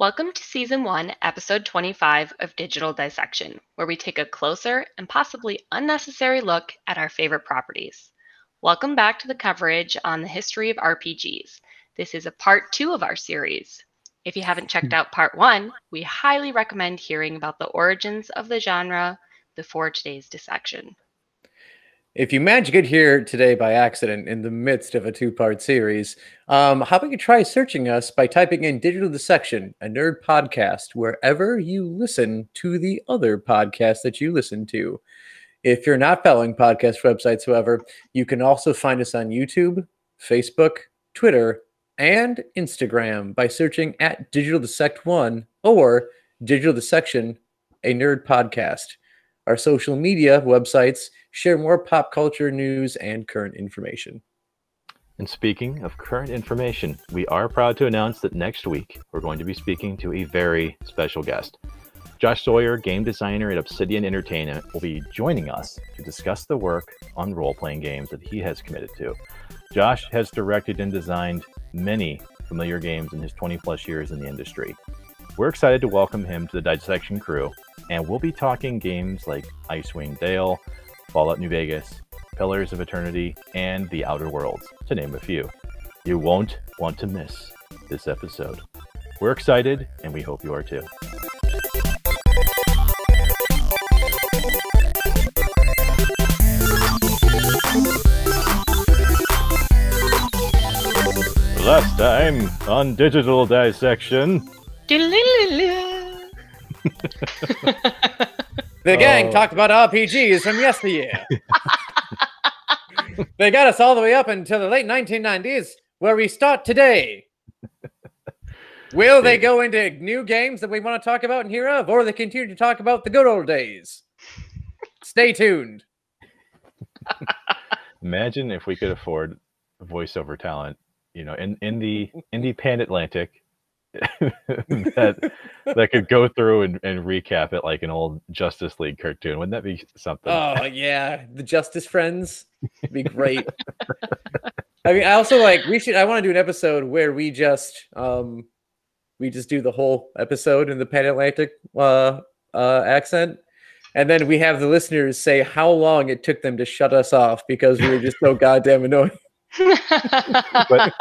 Welcome to Season 1, Episode 25 of Digital Dissection, where we take a closer and possibly unnecessary look at our favorite properties. Welcome back to the coverage on the history of RPGs. This is a part two of our series. If you haven't checked hmm. out part one, we highly recommend hearing about the origins of the genre before today's dissection. If you manage to get here today by accident in the midst of a two part series, um, how about you try searching us by typing in Digital Dissection, a nerd podcast, wherever you listen to the other podcasts that you listen to. If you're not following podcast websites, however, you can also find us on YouTube, Facebook, Twitter, and Instagram by searching at Digital Dissect One or Digital Dissection, a nerd podcast. Our social media websites share more pop culture news and current information. And speaking of current information, we are proud to announce that next week we're going to be speaking to a very special guest. Josh Sawyer, game designer at Obsidian Entertainment, will be joining us to discuss the work on role playing games that he has committed to. Josh has directed and designed many familiar games in his 20 plus years in the industry. We're excited to welcome him to the Dissection crew and we'll be talking games like Icewind Dale, Fallout New Vegas, Pillars of Eternity, and The Outer Worlds, to name a few. You won't want to miss this episode. We're excited, and we hope you are too. Last time on Digital Dissection. The gang oh. talked about RPGs from yesteryear. they got us all the way up until the late 1990s, where we start today. Will they go into new games that we want to talk about and hear of, or they continue to talk about the good old days? Stay tuned. Imagine if we could afford voiceover talent, you know, in, in the in the Pan Atlantic that that could go through and, and recap it like an old Justice League cartoon. Wouldn't that be something? Oh yeah, the Justice Friends would be great. I mean, I also like we should. I want to do an episode where we just um we just do the whole episode in the Pan Atlantic uh, uh, accent, and then we have the listeners say how long it took them to shut us off because we were just so goddamn annoying. but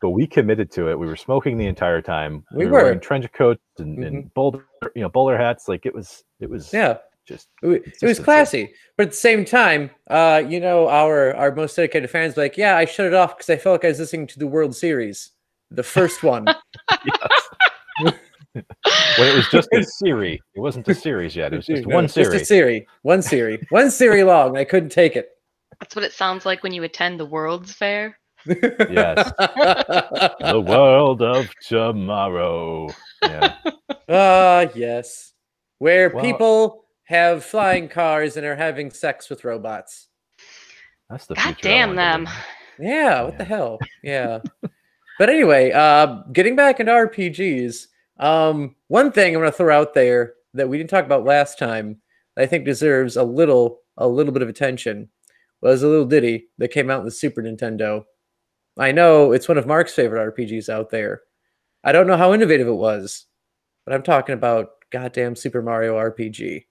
but we committed to it. We were smoking the entire time. We, we were, were wearing trench coats and, mm-hmm. and boulder, you know, bowler hats. Like it was, it was, yeah, just it, it was classy. But at the same time, uh, you know, our our most dedicated fans were like, yeah, I shut it off because I felt like I was listening to the World Series, the first one. when it was just a series, it wasn't a series yet. It was just no, one series. Just a series, one series, one series long. I couldn't take it. That's what it sounds like when you attend the World's Fair yes. the world of tomorrow. Yeah. Ah, uh, yes. Where well, people have flying cars and are having sex with robots. That's the God damn them. Yeah, what yeah. the hell? Yeah. but anyway, uh getting back into RPGs, um one thing I'm going to throw out there that we didn't talk about last time I think deserves a little a little bit of attention was a little ditty that came out in the Super Nintendo I know it's one of Mark's favorite RPGs out there. I don't know how innovative it was, but I'm talking about goddamn Super Mario RPG.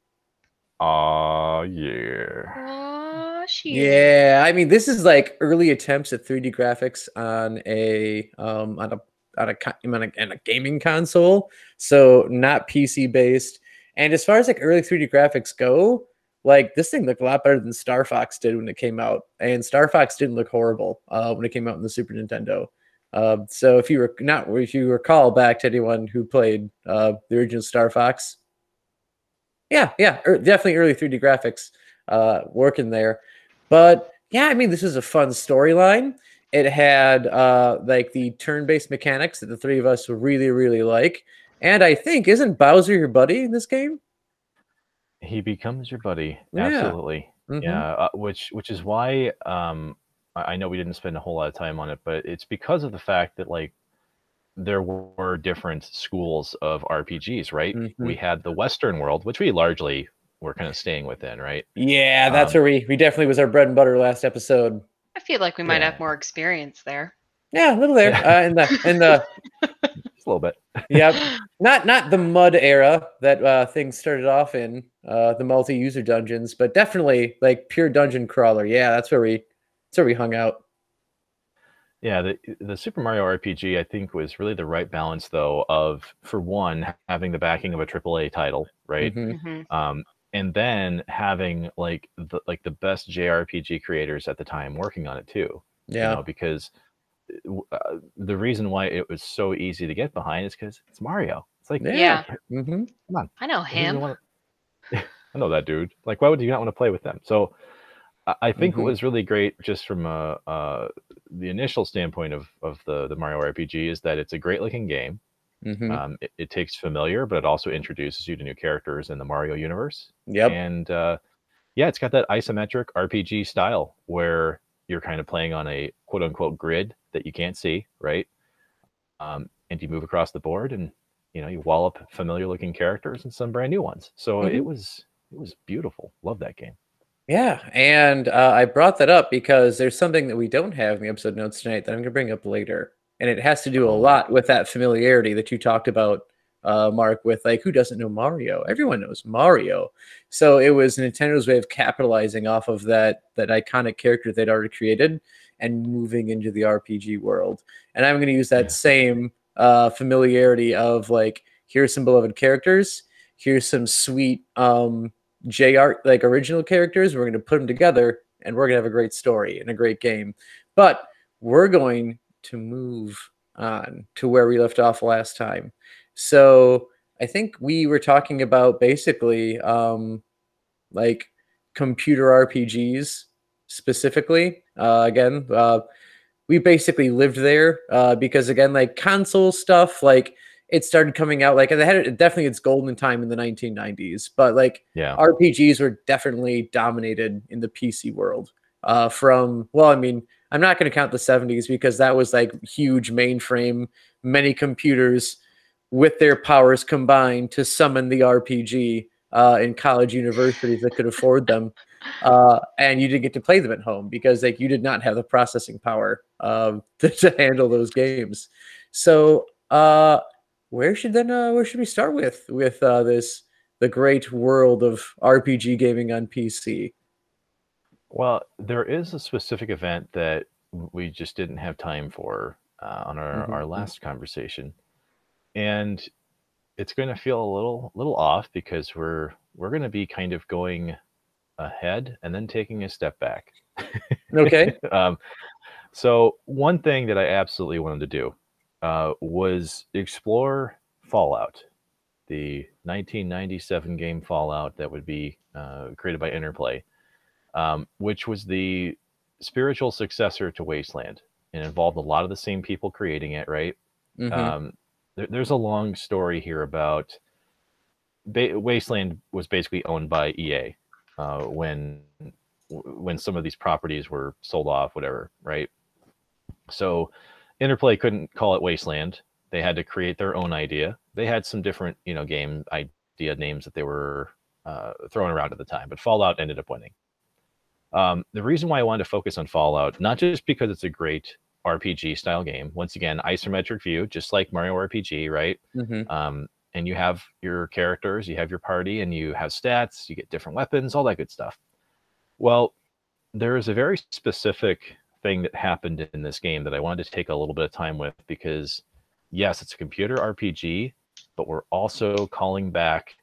Aw, yeah. Aw, yeah, I mean, this is like early attempts at 3D graphics on a um on a on a, on a, on a gaming console, so not PC based. And as far as like early 3D graphics go, like this thing looked a lot better than Star Fox did when it came out, and Star Fox didn't look horrible uh, when it came out in the Super Nintendo. Uh, so if you were not, if you recall back to anyone who played uh, the original Star Fox, yeah, yeah, er, definitely early 3D graphics uh, working there. But yeah, I mean, this is a fun storyline. It had uh, like the turn-based mechanics that the three of us really, really like. And I think isn't Bowser your buddy in this game? He becomes your buddy. Yeah. Absolutely. Mm-hmm. Yeah. Uh, which which is why um I, I know we didn't spend a whole lot of time on it, but it's because of the fact that like there were different schools of RPGs, right? Mm-hmm. We had the Western world, which we largely were kind of staying within, right? Yeah, that's um, where we we definitely was our bread and butter last episode. I feel like we might yeah. have more experience there. Yeah, a little there. Yeah. Uh, in the in the just a little bit. yep. Not not the mud era that uh, things started off in, uh, the multi-user dungeons, but definitely like pure dungeon crawler. Yeah, that's where we that's where we hung out. Yeah, the the Super Mario RPG I think was really the right balance though of for one having the backing of a AAA title, right? Mhm. Mhm. Um, and then having like the like the best JRPG creators at the time working on it too. Yeah. You know, because uh, the reason why it was so easy to get behind is because it's Mario. It's like Yeah. mm-hmm come on. I know him. wanna- I know that dude. Like, why would you not want to play with them? So, I- think Mhm. what was really great, just from a, uh, the initial standpoint of of the the Mario RPG, is that it's a great looking game. hmm Um, it, it takes familiar, but it also introduces you to new characters in the Mario universe. Yep. And uh, yeah, it's got that isometric RPG style where you're kind of playing on a quote unquote grid that you can't see, right? Um, and you move across the board and you know you wallop familiar looking characters and some brand new ones. So it Mhm. was it was beautiful. Love that game. Yeah, and uh, I brought that up because there's something that we don't have in the episode notes tonight that I'm going to bring up later, and it has to do a Oh. lot with that familiarity that you talked about, uh, Mark. With like, who doesn't know Mario? Everyone knows Mario. So it was Nintendo's way of capitalizing off of that that iconic character they'd already created and moving into the RPG world. And I'm going to use that same uh, familiarity of like, here's some beloved characters, here's some sweet um, JR like original characters. We're going to put them together, and we're going to have a great story and a great game. But we're going to move on to where we left off last time. So I think we were talking about basically um, like computer RPGs specifically. Uh, again, uh, we basically lived there uh, because again, like console stuff, like it started coming out like it had it, definitely its golden time in the 1990s, but like Yeah. RPGs were definitely dominated in the PC world. Uh, from well, I mean, I'm not going to count the 70s because that was like huge mainframe, many computers with their powers combined to summon the RPG uh, in college universities that could afford them. Uh, and you didn't get to play them at home because like you did not have the processing power um, to, to handle those games. So uh, where should then uh, where should we start with with uh, this the great world of RPG gaming on PC? Well, there is a specific event that we just didn't have time for uh, on our, Mhm. our last conversation, and it's going to feel a little little off because we're we're going to be kind of going ahead and then taking a step back. Okay. um, so one thing that I absolutely wanted to do uh, was explore Fallout, the 1997 game Fallout that would be uh, created by Interplay, um, which was the spiritual successor to Wasteland and involved a lot of the same people creating it. Right. Mhm. Um, there, there's a long story here about ba- Wasteland was basically owned by EA uh, when when some of these properties were sold off, whatever, right? So Interplay couldn't call it Wasteland. They had to create their own idea. They had some different, you know, game idea names that they were uh, throwing around at the time, but Fallout ended up winning. Um, the reason why I wanted to focus on Fallout, not just because it's a great RPG style game, once again, isometric view, just like Mario RPG, right? Mhm. um, and you have your characters, you have your party, and you have stats, you get different weapons, all that good stuff. Well, there is a very specific thing that happened in this game that I wanted to take a little bit of time with because, yes, it's a computer RPG, but we're also calling back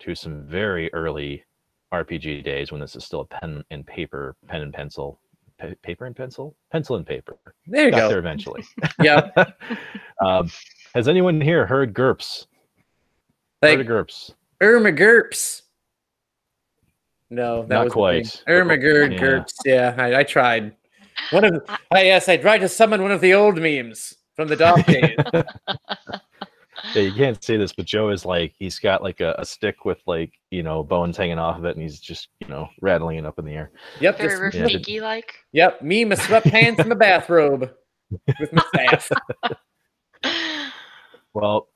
to some very early RPG days when this is still a pen and paper, pen and pencil, pa- paper and pencil, pencil and paper. There you Got go. there eventually. Yeah. um, has anyone here heard GURPS? Like heard of GURPS? Irma Gerps. No, that Not was quite. Irma Ger- Yeah. Gerps. Yeah, I, I tried. One of I yes, I tried to summon one of the old memes from the dog days. Yeah, you can't see this, but Joe is like he's got like a, a stick with like you know bones hanging off of it, and he's just you know rattling it up in the air. Yep, Very just, yeah. Like. yep. Me, my sweatpants, and my bathrobe with my staff. Well,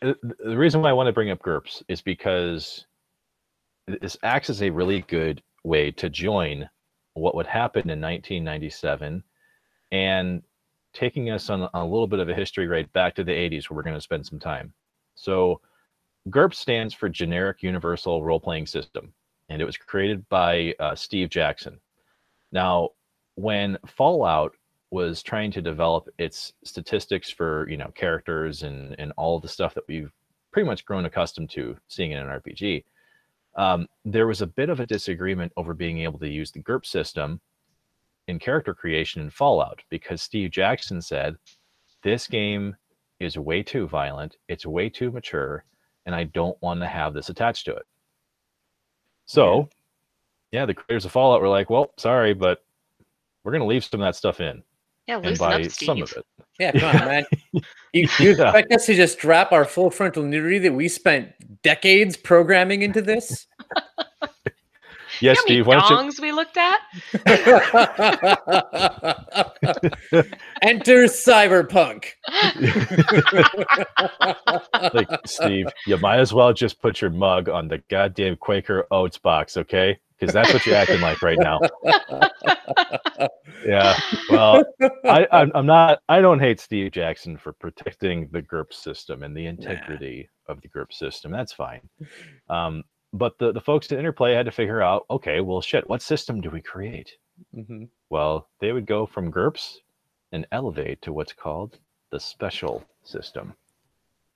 the reason why I want to bring up GURPS is because this acts as a really good way to join what would happen in 1997 and taking us on a little bit of a history right back to the 80s where we're going to spend some time. So, GURP stands for Generic Universal Role Playing System, and it was created by uh, Steve Jackson. Now, when Fallout was trying to develop its statistics for you know characters and and all the stuff that we've pretty much grown accustomed to seeing in an RPG, um, there was a bit of a disagreement over being able to use the GURP system in character creation in Fallout because Steve Jackson said this game is way too violent, it's way too mature, and I don't want to have this attached to it. So, yeah, yeah the creators of Fallout were like, "Well, sorry, but we're going to leave some of that stuff in." Yeah, and loosen buy up, some of it. Yeah, come on, man. You, you Yeah. expect us to just drop our full frontal nudity that we spent decades programming into this? Yes, you Steve. know Why how don't many dongs we looked at? Enter cyberpunk. like Steve? You might as well just put your mug on the goddamn Quaker Oats box, okay? Because that's what you're acting like right now. Yeah. Well, I, I'm, I'm not. I don't hate Steve Jackson for protecting the GURP system and the integrity of the GURP system. That's fine. Um, but the the folks at Interplay had to figure out, okay, well, shit, what system do we create? Mhm. Well, they would go from GURPS and elevate to what's called the special system.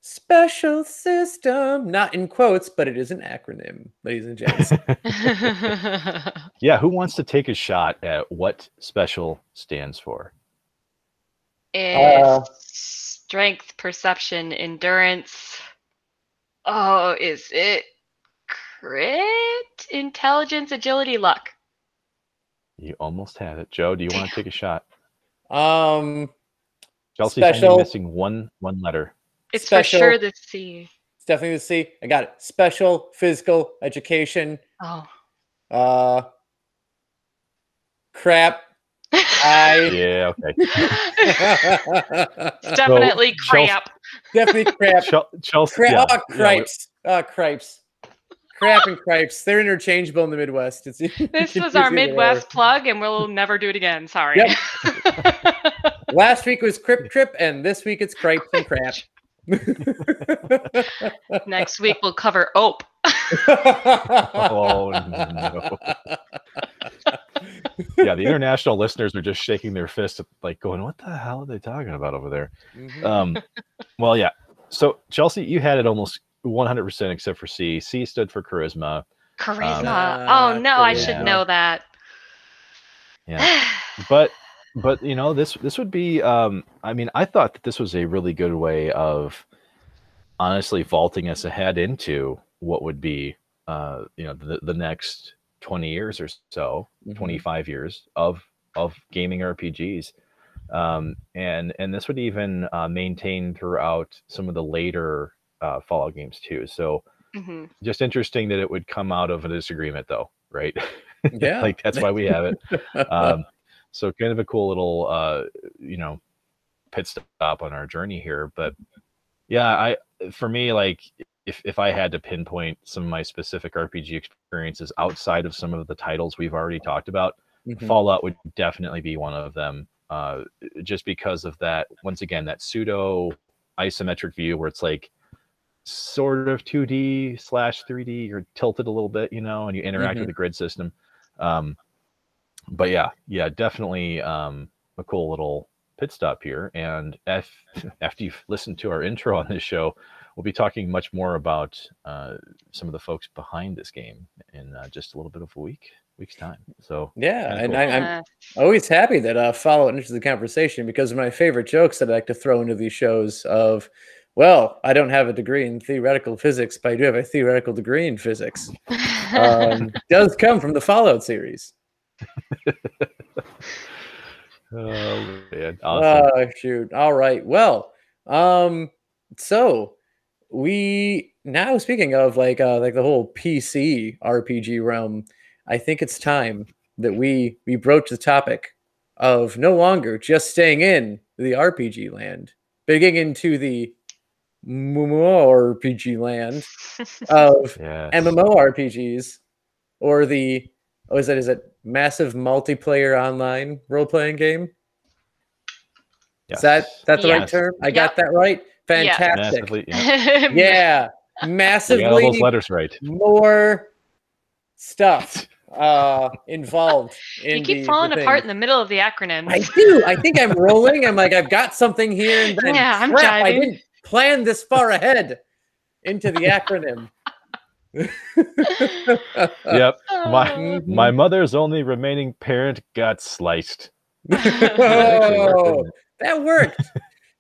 Special system, not in quotes, but it is an acronym, ladies and gents. Yeah, who wants to take a shot at what special stands for? Uh, it's strength, perception, endurance. Oh, is it crit? Intelligence, agility, luck. You almost had it, Joe. Do you want to take a shot? um, Chelsea's only missing one one letter. It's Special- for sure the C. it's definitely the C. I got it. Special physical education. Oh. Uh, crap. I Yeah, okay. It's definitely Chelsea- crap. definitely crap. Chel- Chelsea. Crap. yeah, oh, yeah. Oh, cripes. Crap and cripes. They're interchangeable in the Midwest. It's, This was our Midwest plug, and we'll never do it again. Sorry. Last week was Kwik Trip, and this week it's cripes and crap. Next week we'll cover OPE. Oh no. Yeah, the international listeners are just shaking their fists, like going, "What the hell are they talking about over there?" Mhm. Um, well, yeah. So Chelsea, you had it almost 100% except for C. C stood for charisma. Charisma. Uh, oh no, I should know that. Yeah. but but you know this this would be um i mean i thought that this was a really good way of honestly vaulting us ahead into what would be uh you know the, the next 20 years or so Mhm. 25 years of of gaming rpgs um and and this would even uh, maintain throughout some of the later uh, fallout games too so Mhm. just interesting that it would come out of a disagreement though right Yeah. like that's why we have it um, so kind of a cool little uh, you know pit stop on our journey here but yeah i for me like if, if i had to pinpoint some of my specific rpg experiences outside of some of the titles we've already talked about Mhm. fallout would definitely be one of them uh, just because of that once again that pseudo isometric view where it's like sort of 2d slash 3d you're tilted a little bit you know and you interact Mhm. with the grid system um, but yeah yeah definitely um, a cool little pit stop here and if, after you've listened to our intro on this show we'll be talking much more about uh, some of the folks behind this game in uh, just a little bit of a week week's time so Yeah, Kinda and cool. I, I'm Yeah. always happy that uh, Fallout enters the conversation because of my favorite jokes that I like to throw into these shows of, well, I don't have a degree in theoretical physics, but I do have a theoretical degree in physics. Um, does come from the Fallout series. oh man awesome Oh shoot! All right. Well, um, so we now speaking of like uh like the whole PC RPG realm, I think it's time that we we broach the topic of no longer just staying in the RPG land, but getting into the more RPG land of yeah MMORPGs or the oh is that is it massive multiplayer online role playing game? Is that is that the right term? I Yep. got that right. Yeah. Fantastic. Massively. Yeah. Yeah, You got all those letters right. more stuff uh involved. In you keep the- the falling apart in the middle of the acronym I do. I think I'm rolling. I'm like I've got something here, and then Yeah, I'm crap, I didn't plan this far ahead into the acronym. Yep. My Oh. my mother's only remaining parent got sliced. Oh, that worked.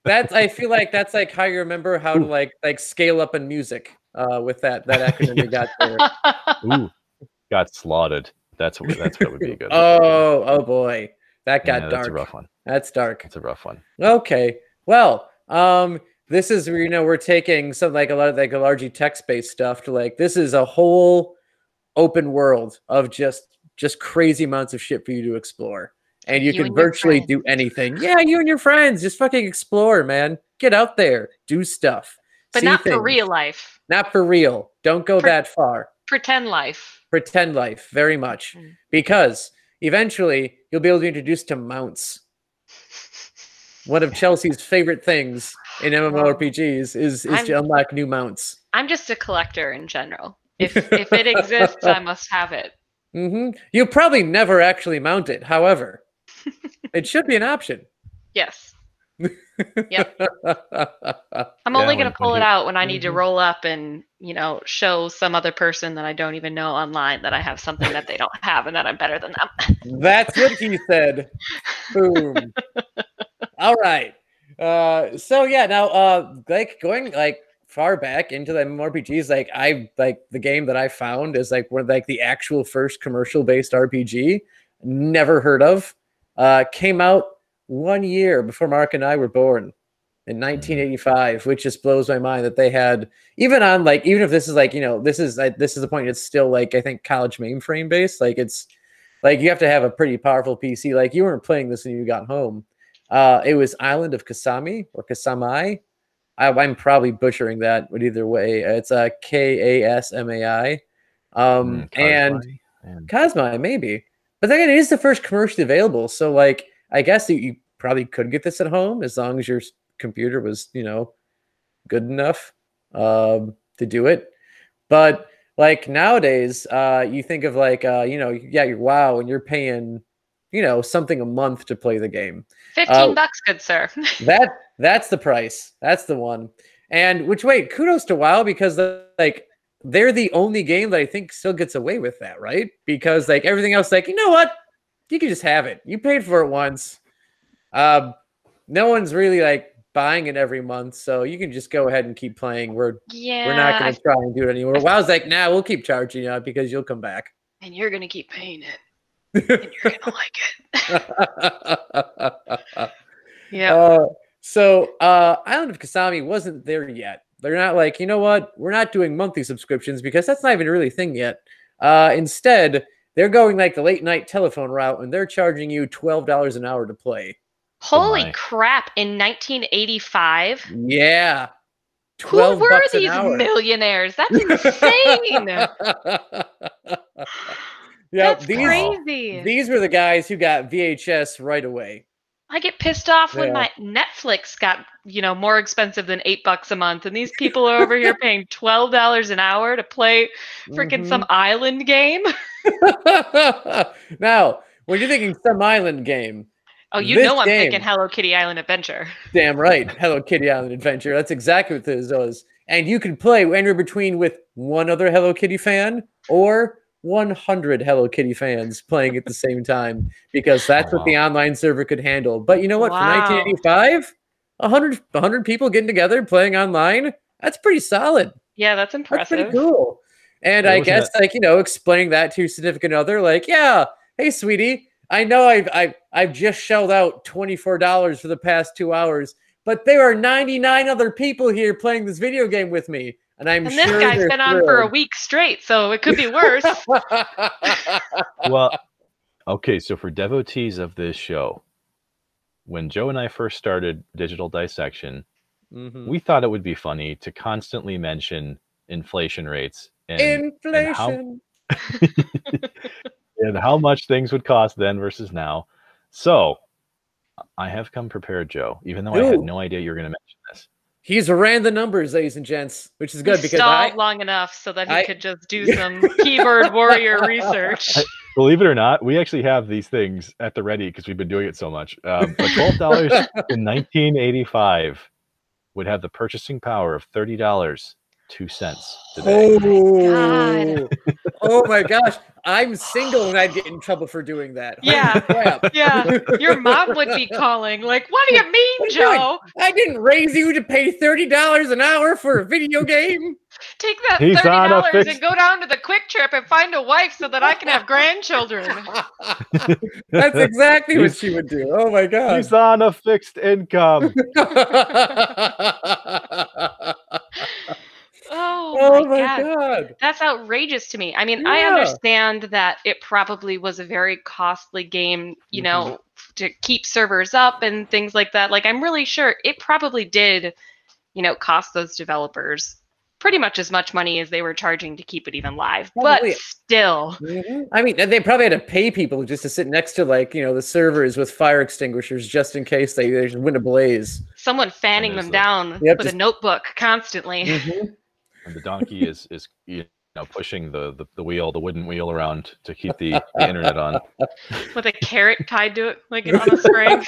That's I feel like that's like how you remember how to like like scale up in music uh with that that acronym you got there. Ooh, got slaughtered. That's what that's what would be good. Oh, oh boy. That got Yeah, dark. That's a rough one. That's dark. That's a rough one. Okay. Well, um, this is where you know we're taking some like a lot of like a largely text-based stuff to like this is a whole open world of just just crazy amounts of shit for you to explore. And you, You can and virtually do anything. Yeah, you and your friends just fucking explore, man. Get out there, do stuff. but not for real life. Not for real. Don't go For- that far. Pretend life. Pretend life very much Mm. because eventually you'll be able to be introduced to mounts. One of Chelsea's favorite things in MMORPGs is, is to I'm- unlock new mounts. I'm just a collector in general. If if it exists, I must have it. hmm You'll probably never actually mount it. However, it should be an option. Yes. yep. I'm Yeah, only going to pull it out when I need to Mhm. roll up and, you know, show some other person that I don't even know online that I have something that they don't have and that I'm better than them. That's what he said. Boom. All right. Uh, so yeah, now uh, like going like far back into the MMORPGs, like I like the game that I found is like one of like the actual first commercial based RPG. Never heard of. Uh, came out one year before Mark and I were born in 1985, which just blows my mind that they had even on like even if this is like you know this is like this is the point it's still like I think college mainframe based like it's like you have to have a pretty powerful PC. Like you weren't playing this when you got home. Uh, it was Island of Kasami or Kasamai. I, I'm probably butchering that, but either way, it's a K A S M A I. Um, Mm, and and maybe, but then it is the first commercially available. So like, I guess you, you probably could get this at home as long as your computer was, you know, good enough um, to do it. But like nowadays, uh, you think of like, uh, you know, yeah, you're WoW, and you're paying, you know, something a month to play the game. 15 Uh, bucks, good sir. That that's the price. That's the one. And which wait, kudos to WoW because like they're the only game that I think still gets away with that, right? Because like everything else, like you know what, you can just have it. You paid for it once. Um, no one's really like buying it every month, so you can just go ahead and keep playing. We're yeah. we're not going to try and do it anymore. WoW's like, nah, we'll keep charging you because you'll come back. And you're going to keep paying it. And you're going to like it. Yeah. Uh, so uh, Island of Kasami wasn't there yet. They're not like, you know what? We're not doing monthly subscriptions because that's not even really a thing yet. Uh, instead, they're going like the late night telephone route and they're charging you twelve dollars an hour to play. Holy my. crap. In 1985, Yeah, who were bucks an these hour. millionaires? That's insane. Yeah, That's these crazy. these were the guys who got VHS right away. I get pissed off when my Netflix got, you know, more expensive than eight bucks a month, and these people are over here paying twelve dollars an hour to play freaking Mhm. some island game. now, when you're thinking some island game, Oh, you know I'm thinking Hello Kitty Island Adventure. damn right, Hello Kitty Island Adventure. That's exactly what this was. And you can play anywhere between with one other Hello Kitty fan or 100 Hello Kitty fans playing at the same time because oh, that's what the online server could handle. But you know what? Wow. For 1985, 100, 100 people getting together playing online, that's pretty solid. Yeah, that's impressive. That's impressive. pretty cool. And Yeah, I wasn't guess like you know, explaining that to your significant other, like, yeah, hey, sweetie, I know I've I've I've just shelled out twenty four dollars for the past two hours, but there are ninety nine other people here playing this video game with me, and I'm And sure this guy's they're been on for a week straight, so it could be worse. well, okay, so for devotees of this show, when Joe and I first started Digital Dissection, Mhm. we thought it would be funny to constantly mention inflation rates and, and how- Inflation. and how much things would cost then versus now. So I have come prepared, Joe, even though I had no idea you were going to mention this. He's ran the numbers, ladies and gents, which is good He because stalled I, long enough so that he I- could just do some keyboard warrior research. Believe it or not, we actually have these things at the ready because we've been doing it so much. Um, but twelve dollars in 1985 would have the purchasing power of thirty dollars two cents today. Oh, oh my gosh. I'm single and I'd get in trouble for doing that. Holy Yeah. crap. Yeah, your mom would be calling, like, "What do you mean, What are you? Joe? I didn't raise you to pay $30 an hour for a video game. Take that He's $30 fixed- and go down to the Kwik Trip and find a wife so that I can have grandchildren." That's exactly what she would do. Oh my god. He's on a fixed income. Oh, oh my, my god. god. That's outrageous to me. I mean, I understand that it probably was a very costly game, you know, Mm-hmm. to keep servers up and things like that. Like, I'm really sure it probably did, you know, cost those developers pretty much as much money as they were charging to keep it even live. Probably. But still, Mhm. I mean, they probably had to pay people just to sit next to like you know the servers with fire extinguishers just in case they, they went ablaze. someone fanning them Honestly. down Yep, with just- a notebook constantly. Mhm. And the donkey is is you know pushing the, the the wheel, the wooden wheel around to keep the, the internet on. with a carrot tied to it, like on a string.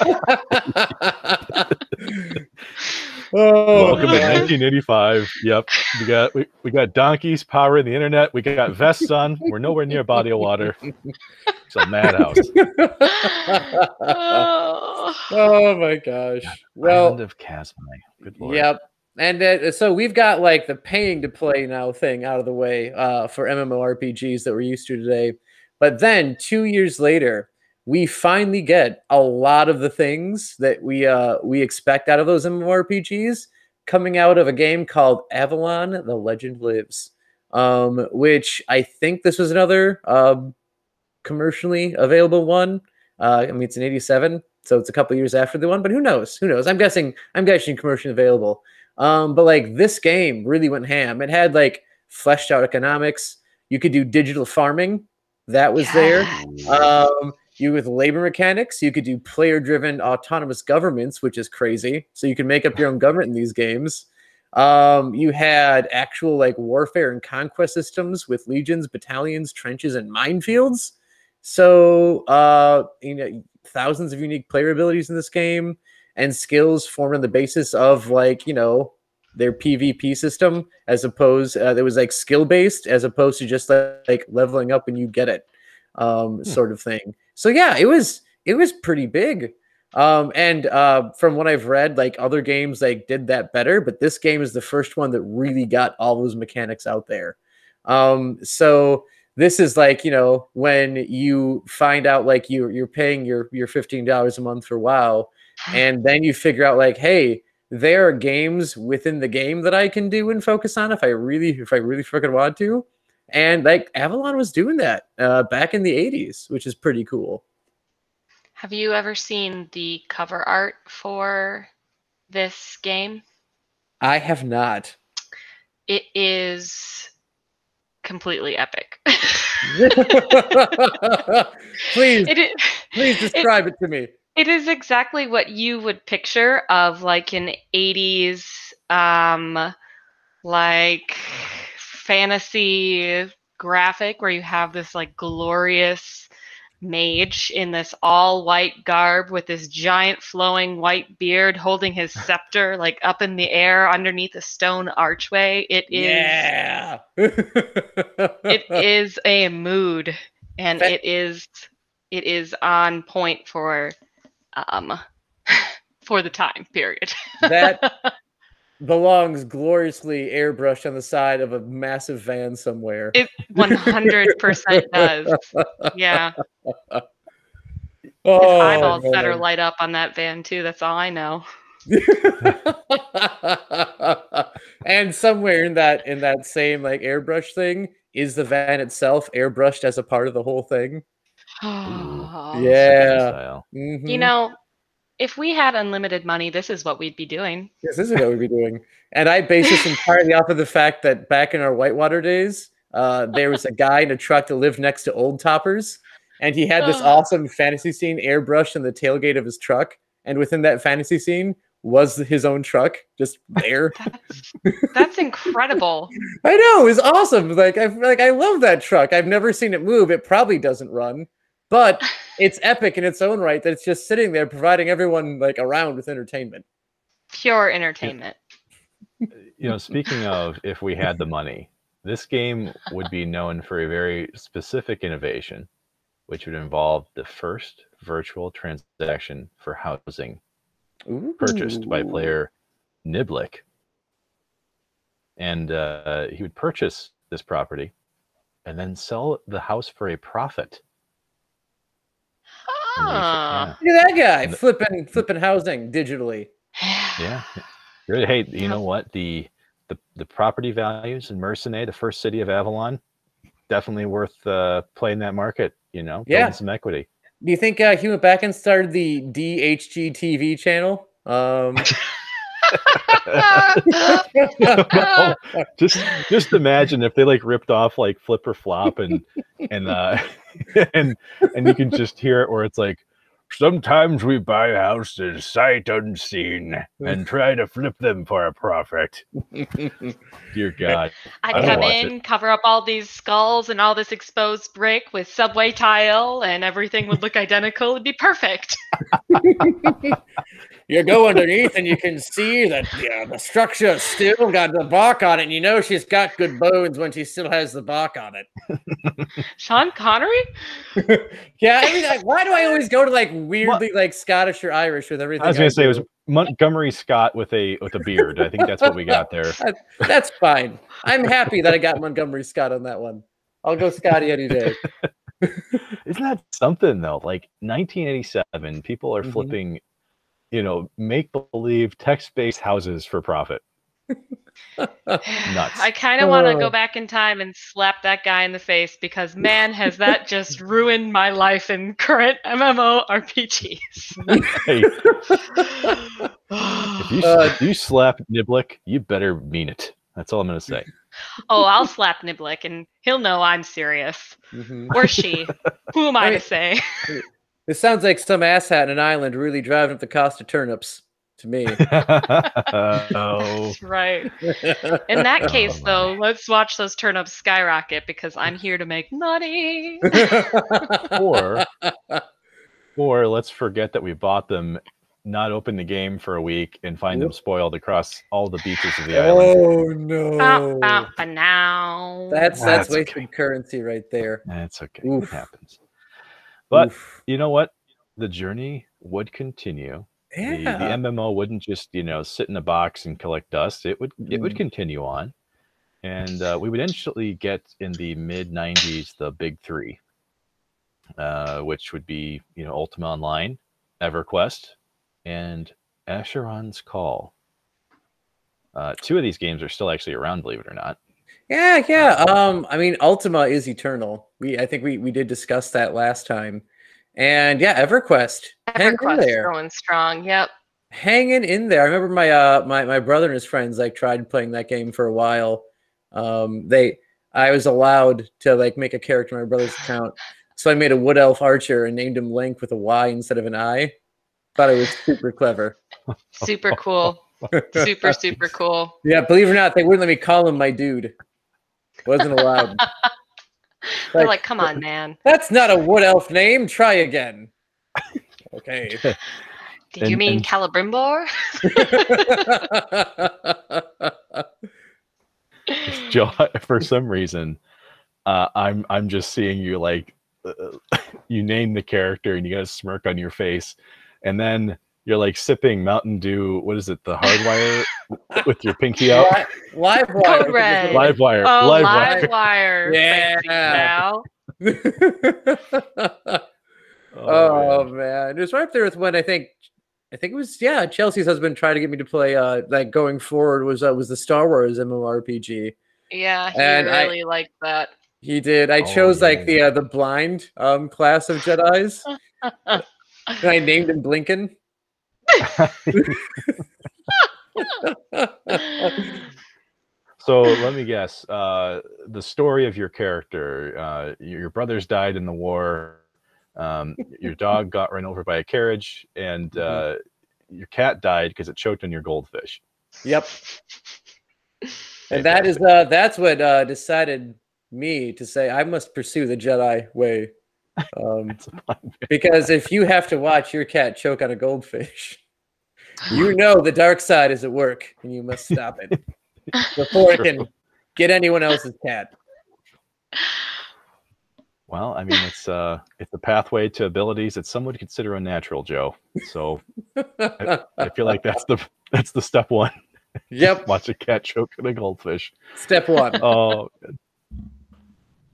oh, Welcome to 1985. Yep, we got we, we got donkeys powering the internet. We got vests on. We're nowhere near a body of water. It's a madhouse. oh. oh my gosh. Well, Island of Casmai. Good lord. Yep. And uh, so we've got like the paying to play now thing out of the way uh, for MMORPGs that we're used to today. But then two years later, we finally get a lot of the things that we uh, we expect out of those MMORPGs coming out of a game called Avalon: The Legend Lives, um, which I think this was another um, commercially available one. Uh, I mean, it's an '87, so it's a couple years after the one. But who knows? Who knows? I'm guessing. I'm guessing commercially available. Um, but like this game really went ham. It had like fleshed out economics. You could do digital farming. That was there. Um, you with labor mechanics, you could do player driven autonomous governments, which is crazy. So you can make up your own government in these games. Um, you had actual like warfare and conquest systems with legions, battalions, trenches, and minefields. So uh, you know, thousands of unique player abilities in this game and skills formed on the basis of like you know their PvP system, as opposed uh, it was like skill based, as opposed to just like, like leveling up when you get it, um, sort of thing. So yeah, it was it was pretty big. Um, and uh, from what I've read, like other games like did that better, but this game is the first one that really got all those mechanics out there. Um, so this is like you know when you find out like you you're paying your your fifteen dollars a month for WoW, and then you figure out like hey there are games within the game that I can do and focus on if I really if I really freaking want to. And like Avalon was doing that uh, back in the 80s, which is pretty cool. Have you ever seen the cover art for this game? I have not. It is completely epic. please, it, please describe it to me. It is exactly what you would picture of like an 80s um like fantasy graphic where you have this like glorious mage in this all white garb with this giant flowing white beard holding his scepter like up in the air underneath a stone archway it is Yeah. it is a mood and it is it is on point for um for the time period that belongs gloriously airbrushed on the side of a massive van somewhere. it 100% does yeah oh, eyeballs better man. light up on that van too that's all i know and somewhere in that in that same like airbrush thing is the van itself airbrushed as a part of the whole thing. Oh. Yeah. Style. you know if we had unlimited money this is what we'd be doing Yes, this is what we'd be doing. And I base this entirely off of the fact that back in our Whitewater days, uh, there was a guy in a truck that lived next to Old Toppers, and he had this awesome fantasy scene airbrushed in the tailgate of his truck. and within that fantasy scene was his own truck just there. That's, that's incredible. I know, it was awesome. Like I like I love that truck. I've never seen it move. It probably doesn't run, but it's epic in its own right that it's just sitting there providing everyone like around with entertainment. Pure entertainment. You know, speaking of if we had the money, this game would be known for a very specific innovation, which would involve the first virtual transaction for housing purchased by player Niblick. And uh, he would purchase this property and then sell the house for a profit. And they- Ah. Look at that guy And the- flipping flipping housing digitally. yeah. yeah. Hey, you know what? The, the the property values in Mercinae, the first city of Avalon, definitely worth uh, playing that market. You know, building Yeah. some equity. Do you think uh, Hewlett Packard started the DHG TV channel? Um, Just just imagine if they like ripped off like flip or flop and and uh and and you can just hear it where it's like sometimes we buy houses sight unseen and try to flip them for a profit dear god I'd I come watch in, cover up all these skulls and all this exposed brick with subway tile, and everything would look identical. It'd be perfect. you go underneath and you can see that yeah, the structure still got the bark on it. And you know she's got good bones when she still has the bark on it. Sean Connery? yeah, I mean, like, why do I always go to like weirdly like Scottish or Irish with everything? i was gonna say it was montgomery scott with a with a beard i think that's what we got there That's fine. I'm happy that I got Montgomery Scott on that one. I'll go Scotty any day. Isn't that something though? Like 1987, people are Mhm. flipping, you know, make believe text based houses for profit. Nuts. I kind of want to Oh. go back in time and slap that guy in the face because man, has that just ruined my life in current MMORPGs. Hey, if you, Uh, if you slap Niblick, you better mean it. That's all I'm gonna say. oh, I'll slap Niblick and he'll know I'm serious. Mhm. Or she. Who am I I to say? This sounds like some asshat in an island really driving up the cost of turnips to me. oh, That's right. In that Oh, case, my. though, let's watch those turnips skyrocket because I'm here to make money. or or let's forget that we bought them, not open the game for a week, and find them spoiled across all the beaches of the oh, island. oh Bow, no. Ah, ah, bow, ba now. That's that's That's wasted okay. currency right there. That's okay. Oof. It happens. But Oof. you know what? The journey would continue. The, the. MMO wouldn't just you know sit in a box and collect dust. It would it would Mm. continue on, and uh, we would eventually get in the mid '90s the big three, uh, which would be you know Ultima Online, EverQuest, and Asheron's Call. Uh, two of these games are still actually around, believe it or not. Yeah, yeah. Um, I mean, Ultima is eternal. We, I think we we did discuss that last time, and yeah, EverQuest, EverQuest there, going strong. Yep. hanging in there. I remember my uh my my brother and his friends like tried playing that game for a while. Um, they I was allowed to like make a character in my brother's account, so I made a wood elf archer and named him Link with a Y instead of an I. Thought it was super clever. Super cool. Super, super cool. Yeah, believe it or not, they wouldn't let me call him my dude. Wasn't allowed. They're Like- like, come on, man. That's not a wood elf name. Try again. Okay. Do you And- mean and- Celebrimbor? Joe, for some reason, uh, I'm I'm just seeing you like uh, you name the character and you got a smirk on your face, and then you're like sipping Mountain Dew. What is it? The hardwire with your pinky out. Li- Live wire. Code Red. Live wire. Oh, live live wire. wire. Yeah. Now. oh man. man, it was right up there with when I think, I think it was yeah. Chelsea's husband tried to get me to play. Uh, like going forward was uh, was the Star Wars MMORPG. Yeah, he And I- really liked that. He did. I Oh, chose like the uh, the blind um class of Jedi's. and I named him Blinken. So let me guess. Uh, the story of your character. Uh, your brothers died in the war. Um, your dog got run over by a carriage, and uh, your cat died because it choked on your goldfish. Yep. And that is uh that's what uh decided me to say I must pursue the Jedi way. Um It's a fun because if you have to watch your cat choke on a goldfish, you know the dark side is at work and you must stop it before it can get anyone else's cat. Well, I mean, it's uh, it's a pathway to abilities that some would consider unnatural, Joe. So I feel like that's the that's the step one. yep, Watch a cat choke on a goldfish. step one. Oh,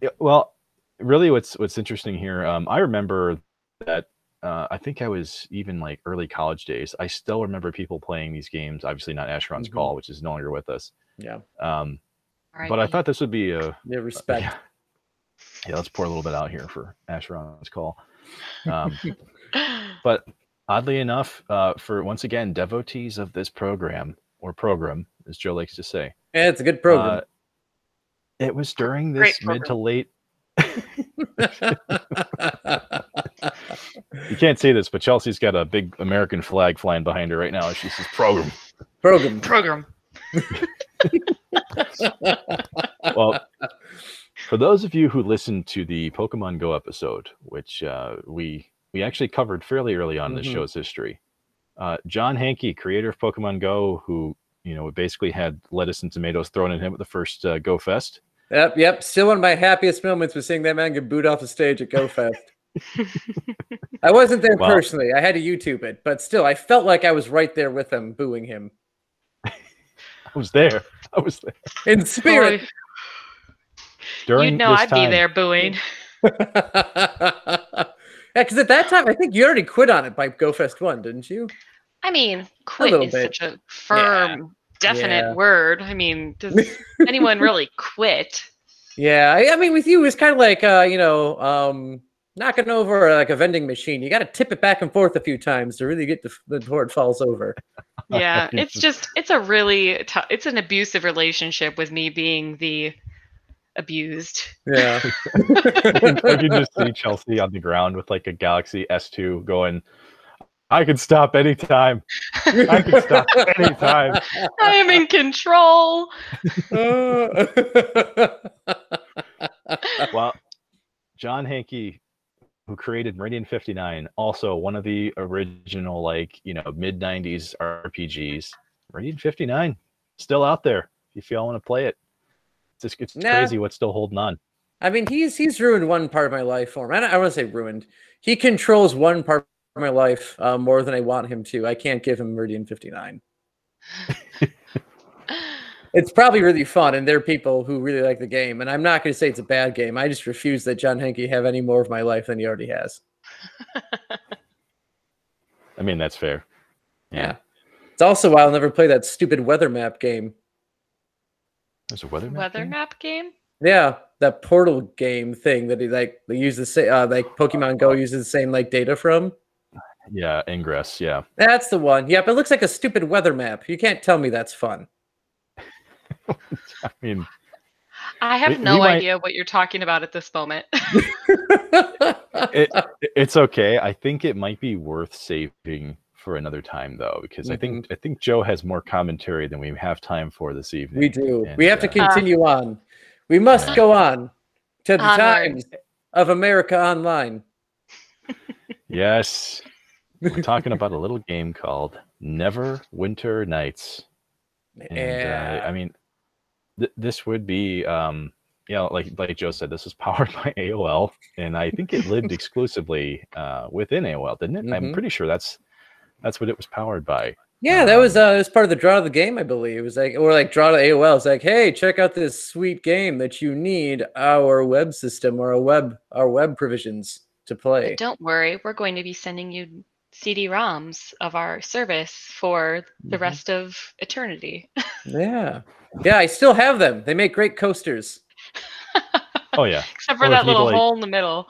yeah, well, really, what's what's interesting here? Um, I remember that. Uh, I think I was even like early college days. I still remember people playing these games. Obviously, not Asheron's Mhm. Call, which is no longer with us. Yeah, Um, All but I thought this would be a yeah, respect. yeah. Yeah, let's pour a little bit out here for Asheron's Call. Um, but oddly enough, uh, for once again, devotees of this program or program, as Joe likes to say, Yeah, it's a good program. uh, it was during this mid to late. You can't see this, but Chelsea's got a big American flag flying behind her right now. She says program. program. Program. Well, for those of you who listened to the Pokemon Go episode, which uh, we we actually covered fairly early on in the Mhm. show's history, uh, John Hanke, creator of Pokemon Go, who you know basically had lettuce and tomatoes thrown at him at the first uh, Go Fest. Yep, yep. Still one of my happiest moments was seeing that man get booed off the stage at GoFest. I wasn't there Wow. personally. I had to YouTube it, but still, I felt like I was right there with him, booing him I was there. I was there in spirit. Boy, during You'd know this I'd time. be there booing. yeah, because at that time, I think you already quit on it by GoFest One, didn't you? I mean, quit is bit. such a firm, definite Yeah. word. I mean, does anyone really quit? Yeah, I, I mean, with you, it's kind of like uh, you know, um, knocking over uh, like a vending machine. You got to tip it back and forth a few times to really get the before it falls over. Yeah, it's just it's a really tou- it's an abusive relationship with me being the abused. Yeah. I can just see Chelsea on the ground with like a Galaxy S2 going, I can stop anytime. I can stop anytime. I am in control. Well, John Hanke, who created Meridian 59, also one of the original, like, you know, mid 90s RPGs. Meridian 59, still out there if y'all want to play it. It's, just, it's Nah. crazy what's still holding on. I mean, he's he's ruined one part of my life for me. I don't, I don't want to say ruined. He controls one part of my life uh, more than I want him to. I can't give him Meridian 59. It's probably really fun, and there are people who really like the game. And I'm not going to say it's a bad game. I just refuse that John Hanke have any more of my life than he already has. I mean, that's fair. Yeah. It's also why I'll never play that stupid weather map game. There's a weather map. Weather there? map game? Yeah, that portal game thing that he like they use the same uh, like Pokemon Go uses the same like data from. Yeah, Ingress. Yeah. That's the one. Yep, it looks like a stupid weather map. You can't tell me that's fun. I mean, I have We- no we might- idea what you're talking about at this moment. it, it's okay. I think it might be worth saving for another time, though, because I think I think Joe has more commentary than we have time for this evening. we do. And, we have to uh, continue on. We must Yeah. go on to the Onward. times of America Online. Yes, we're talking about a little game called Never Winter Nights. And yeah. uh, I mean, th- this would be, um, you know, like like Joe said, this is powered by AOL, and I think it lived exclusively uh, within AOL, didn't it? I'm Mhm. pretty sure that's that's what it was powered by. Yeah, that was Um, uh, it was part of the draw of the game, I believe. It was like, or like draw to AOL. It's like, hey, check out this sweet game that you need our web system or a web our web provisions to play. But don't worry, we're going to be sending you CD-ROMs of our service for the Mhm. rest of eternity. Yeah, yeah, I still have them. They make great coasters. Oh yeah, Except for Or that little like- hole in the middle.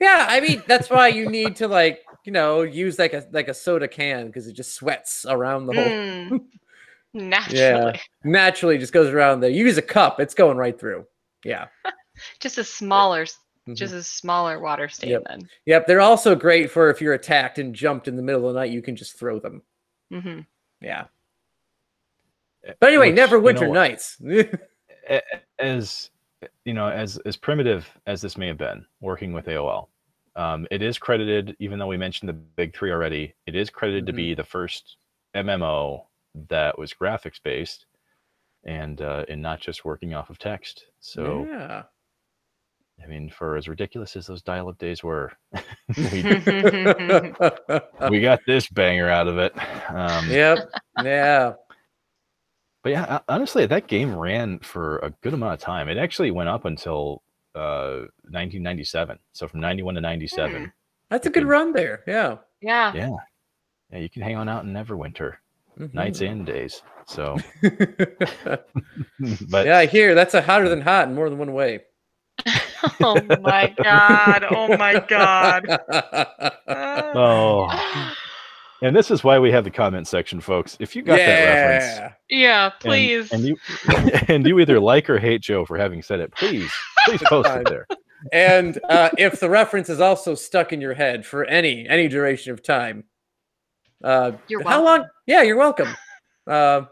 Yeah, I mean that's why you need to like you know use like a like a soda can because it just sweats around the whole. Mm, naturally. Naturally, just goes around there. You use a cup, it's going right through. Yeah, Just a smaller s- Just a smaller water stain Yep. then. Yep, they're also great for if you're attacked and jumped in the middle of the night, you can just throw them. hmm Yeah. But anyway, Which, never you know Winter? Nights. As you know, as as primitive as this may have been, working with AOL, um, it is credited. Even though we mentioned the big three already, it is credited to Mhm. be the first MMO that was graphics based, and uh, and not just working off of text. So yeah. I mean, for as ridiculous as those dial-up days were, we, we got this banger out of it. Um, yep. Yeah. But yeah, honestly, that game ran for a good amount of time. It actually went up until uh, 1997. So from 91 to 97. That's a good run there. Yeah. Yeah. Yeah. Yeah, you can hang on out in Neverwinter, nights Mhm. and days. So, but yeah, I hear that's a hotter than hot in more than one way. Oh my god. Oh my god. oh, and this is why we have the comment section, folks. If you got that reference, yeah. yeah, and- please. and, you and you either like or hate Joe for having said it, please, please post it there. And uh, if the reference is also stuck in your head for any any duration of time, uh, You're how welcome. long? Yeah, you're welcome. Uh,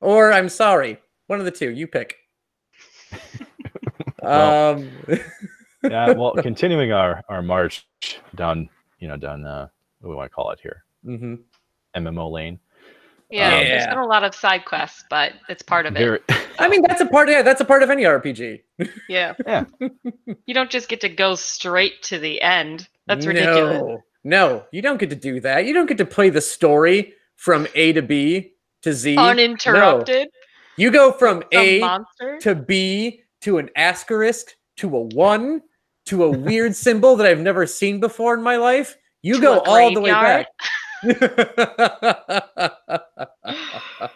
or I'm sorry. One of the two. You pick. Well, um, Yeah. Well, continuing our our march down, you know, down uh, what do we want to call it here, Mm-hmm. MMO lane. yeah, there's been a lot of side quests, but it's part of it. I mean, that's a part. Yeah, that's a part of any RPG. Yeah. Yeah. you don't just get to go straight to the end. That's ridiculous. No, no, you don't get to do that. You don't get to play the story from A to B to Z. Uninterrupted. You go from Some A monster. to B to an asterisk to a one to a weird symbol that I've never seen before in my life. You To go all the way back.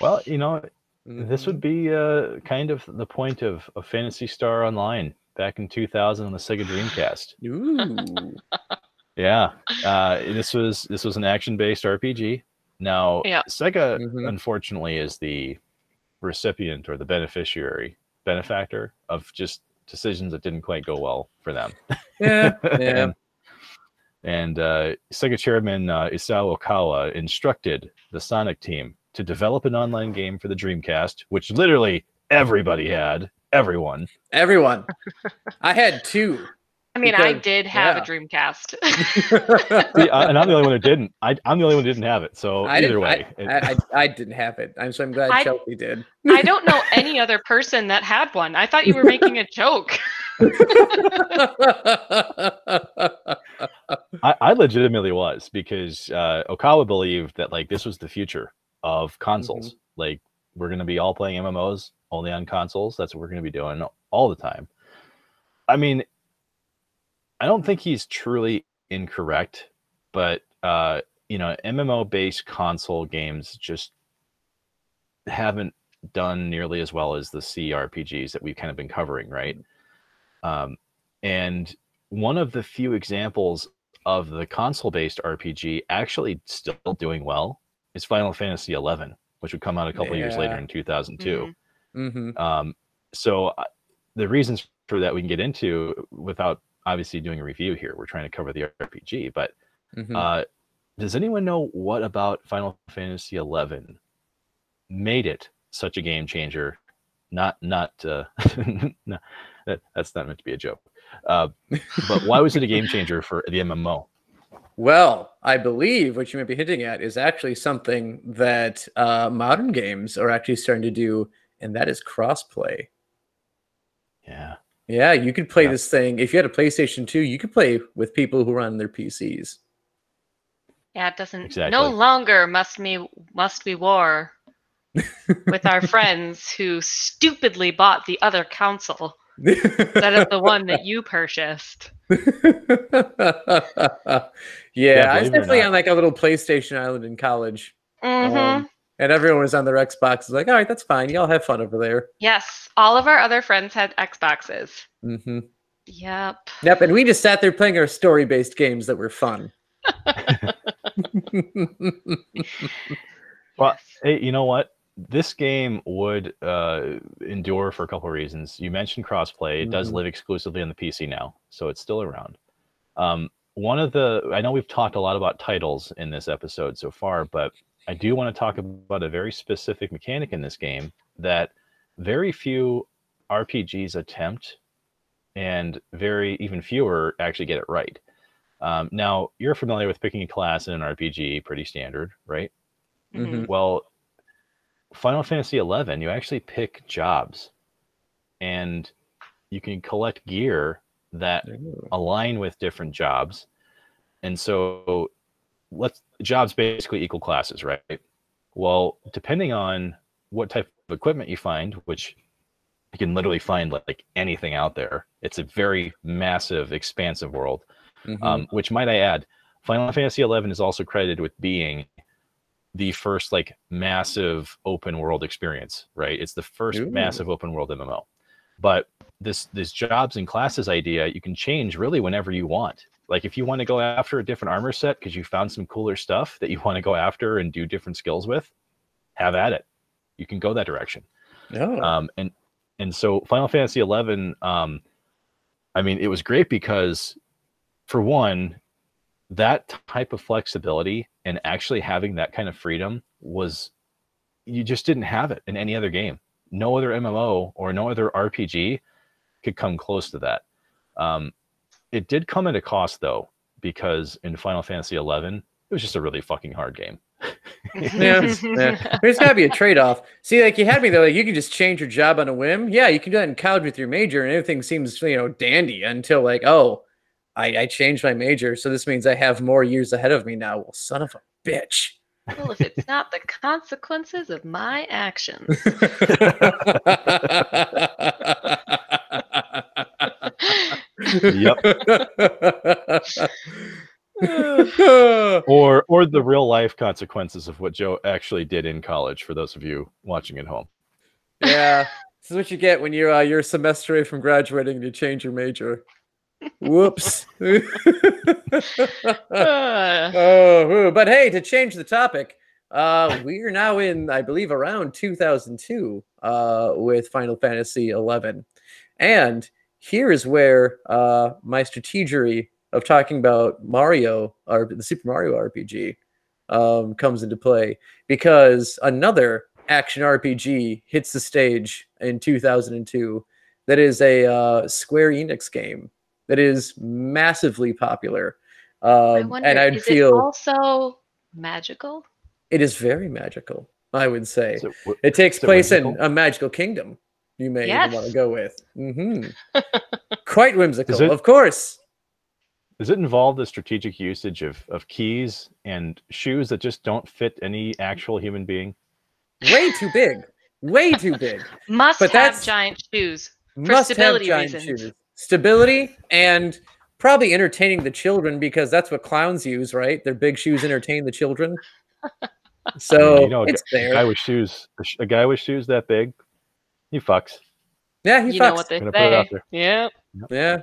Well, you know, this Mhm. would be uh, kind of the point of, of Phantasy Star Online back in 2000 on the Sega Dreamcast. Ooh. Yeah, uh, this was this was an action-based RPG. Now, Yeah. Sega Mhm. unfortunately is the recipient or the beneficiary, benefactor of just decisions that didn't quite go well for them. Yeah, yeah. and and uh, Sega chairman uh, Isao Okawa instructed the Sonic team to develop an online game for the Dreamcast, which literally everybody had, everyone. Everyone. I had two. I mean, I did have yeah. a Dreamcast. See, I- and I'm the only one who didn't. I, I'm the only one who didn't have it. So I either way, I, it- I, I, I didn't have it. I'm so I'm glad I- Chelsea did. I don't know any other person that had one. I thought you were making a joke. I, I legitimately was because uh, Okawa believed that like this was the future of consoles. Mm-hmm. Like we're gonna be all playing MMOs only on consoles. That's what we're gonna be doing all the time. I mean, I don't think he's truly incorrect, but uh, you know, MMO based console games just haven't done nearly as well as the CRPGs that we've kind of been covering, right? Um, and one of the few examples of the console based RPG actually still doing well is Final Fantasy XI, which would come out a couple years later in 2002. Mhm. hmm Um, so uh, the reasons for that we can get into without obviously doing a review here. We're trying to cover the RPG, but hmm uh, does anyone know what about Final Fantasy XI made it such a game changer? Not, not, uh, no, that, that's not meant to be a joke. Uh, but why was it a game changer for the MMO? Well, I believe what you might be hinting at is actually something that uh, modern games are actually starting to do, and that is crossplay. Yeah, Yeah, you could play Yeah. this thing if you had a PlayStation 2, you could play with people who run their PCs. Yeah, it doesn't. Exactly. No longer must me must we war with our friends who stupidly bought the other console instead of the one that you purchased. yeah, I was believe it or definitely on like a little PlayStation island in college. hmm Um, and everyone was on their Xboxes, Like, all right, that's fine. Y'all have fun over there. yes, all of our other friends had Xboxes. Mm-hmm. Yep. Yep. And we just sat there playing our story based games that were fun. Well, hey, you know what? this game would uh, endure for a couple of reasons. You mentioned crossplay; it does Mhm. live exclusively on the PC now, so it's still around. Um, one of the I know we've talked a lot about titles in this episode so far, but I do want to talk about a very specific mechanic in this game that very few RPGs attempt, and very even fewer actually get it right. Um, now, you're familiar with picking a class in an RPG, pretty standard, right? Mhm. Mhm. Well, Final Fantasy XI, you actually pick jobs, and you can collect gear that align with different jobs. And so, let's jobs basically equal classes, right? Well, depending on what type of equipment you find, which you can literally find like anything out there. It's a very massive, expansive world. Mhm. Um, which might I add, Final Fantasy XI is also credited with being the first like massive open world experience, right? It's the first Ooh. massive open world MMO. But this this jobs and classes idea you can change really whenever you want. Like if you want to go after a different armor set because you found some cooler stuff that you want to go after and do different skills with, have at it. You can go that direction. Yeah. Um, and and so Final Fantasy eleven, um, I mean, it was great because, for one, that type of flexibility and actually having that kind of freedom was, you just didn't have it in any other game. No other MMO or no other RPG could come close to that. Um, it did come at a cost though, because in Final Fantasy eleven, it was just a really fucking hard game. yeah, yeah. There's got to be a trade-off. See, like you had me though, like you can just change your job on a whim. Yeah, you can do that in college with your major, and everything seems you know dandy until like, oh, I, I changed my major, so this means I have more years ahead of me now. Well, son of a bitch. well, if it's not the consequences of my actions. Yep. yep. or or the real life consequences of what Joe actually did in college for those of you watching at home. yeah, this is what you get when you're uh, you're a semester away from graduating and you change your major. Whoops. Uh, oh, but hey, to change the topic, uh, we are now in, I believe, around 2002 uh, with Final Fantasy 11, and here is where uh, my strategery of talking about Mario or the Super Mario RPG um, comes into play because another action RPG hits the stage in 2002 that is a uh, Square Enix game that is massively popular. I Um, wonder, and I'd is feel it also magical? it is very magical, I would say. So, w- it takes is it place in a magical kingdom. You may even want to go with. hmm Quite whimsical, it- of course. does it involve the strategic usage of, of keys and shoes that just don't fit any actual human being? Way too big. Way too big. Must But have that's- giant shoes. Must stability have giant reasons. shoes. Stability and probably entertaining the children because that's what clowns use, right? Their big shoes entertain the children. So you know, a it's A there. guy with shoes, a guy with shoes that big, he fucks. yeah, he you know fucks. what they Gonna put it out say. there. Yeah. Yeah.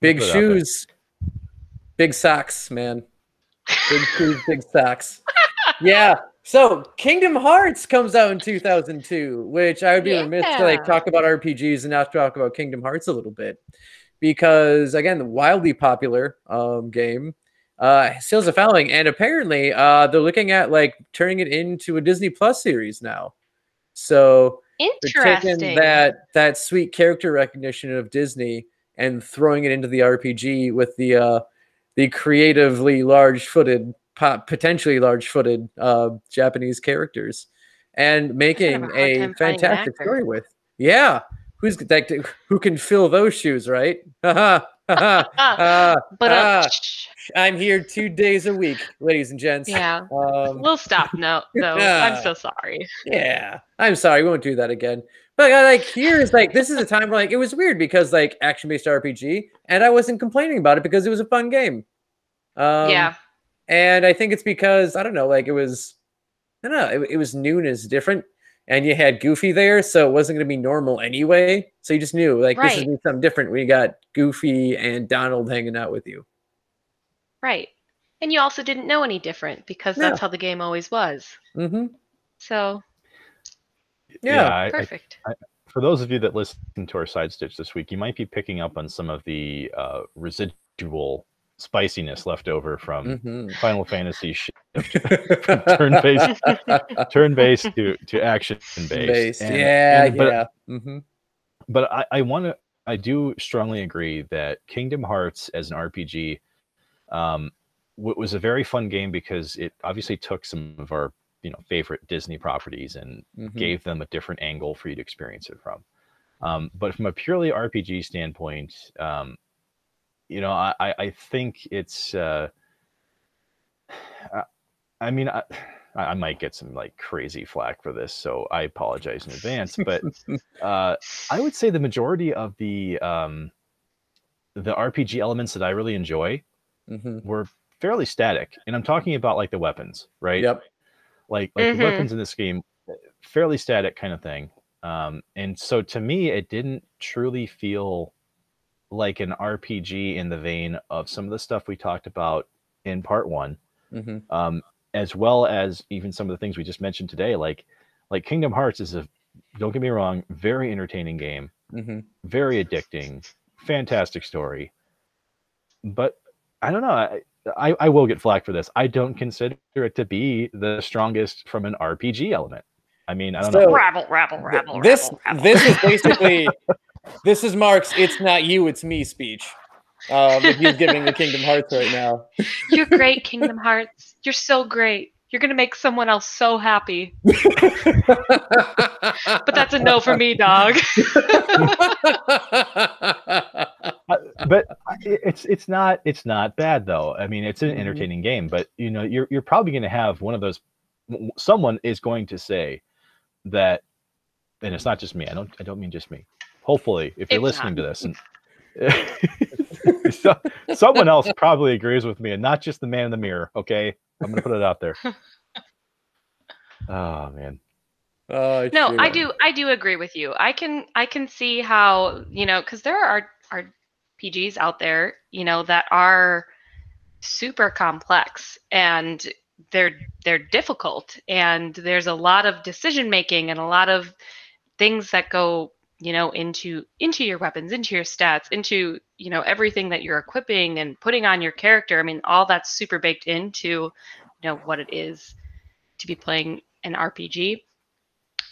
Big put it out there. shoes. Big socks, man. Big shoes, big socks. Yeah. So Kingdom Hearts comes out in 2002, which I would be remiss to like talk about RPGs and not talk about Kingdom Hearts a little bit. Because again, the wildly popular um, game uh still has a following, and apparently uh they're looking at like turning it into a Disney Plus series now. So they're taking that that sweet character recognition of Disney and throwing it into the RPG with the uh the creatively large-footed po- potentially large-footed uh Japanese characters and making a a time finding an fantastic story with. Yeah. Who's that who can fill those shoes, right? Uh, but uh, ah, I'm here 2 days a week, ladies and gents. yeah, Um we'll stop now. Though Yeah. I'm so sorry. yeah, I'm sorry, we won't do that again. But uh, like here's like this is a time where like it was weird because like action based RPG, and I wasn't complaining about it because it was a fun game. Um, yeah, and I think it's because I don't know, like it was, I don't know, it, it was new and it's different, and you had Goofy there, so it wasn't going to be normal anyway. So you just knew like this is gonna be something different when you got Goofy and Donald hanging out with you. right. And you also didn't know any different because that's No. how the game always was. Mm-hmm. So Yeah, I- I- Perfect. for those of you that listen to our side stitch this week, you might be picking up on some of the uh, residual spiciness left over from Mhm. Final Fantasy shift turn-based turn-based to to action-based. Based. And- yeah, and- but, yeah. hmm but I, I want to I do strongly agree that Kingdom Hearts as an RPG um, w- was a very fun game because it obviously took some of our you know favorite Disney properties and hmm gave them a different angle for you to experience it from. Um, but from a purely RPG standpoint, um, you know, I, I I think it's. Uh, I- I mean, I, I might get some like crazy flack for this, so I apologize in advance. But uh, I would say the majority of the um, the RPG elements that I really enjoy hmm were fairly static, and I'm talking about like the weapons, right? Yep. like like Mhm. the weapons in this game fairly static kind of thing um and so to me it didn't truly feel like an rpg in the vein of some of the stuff we talked about in part one hmm um as well as even some of the things we just mentioned today like like kingdom hearts is a don't get me wrong very entertaining game hmm very addicting fantastic story. But i don't know I, I i will get flack for this. I don't consider it to be the strongest from an rpg element. I mean i don't know. Rabble, rabble, rabble, this rabble, rabble. this is basically this is Mark's "It's not you, it's me" speech. Um, that he's giving the Kingdom Hearts right now. You're great, Kingdom Hearts. You're so great. You're gonna make someone else so happy. But that's a no for me, dog. but it's it's not it's not bad though i mean it's an Mhm. entertaining game but you know you're you're probably going to have one of those someone is going to say that and it's not just me i don't i don't mean just me hopefully if you're It's listening not. to this and so, someone else probably agrees with me and not just the man in the mirror okay i'm going to put it out there oh man Oh, No, I do. I do agree with you. I can. I can see how you know because there are are PGs out there, you know, that are super complex and they're they're difficult and there's a lot of decision making and a lot of things that go you know into into your weapons into your stats into you know everything that you're equipping and putting on your character i mean all that's super baked into you know what it is to be playing an rpg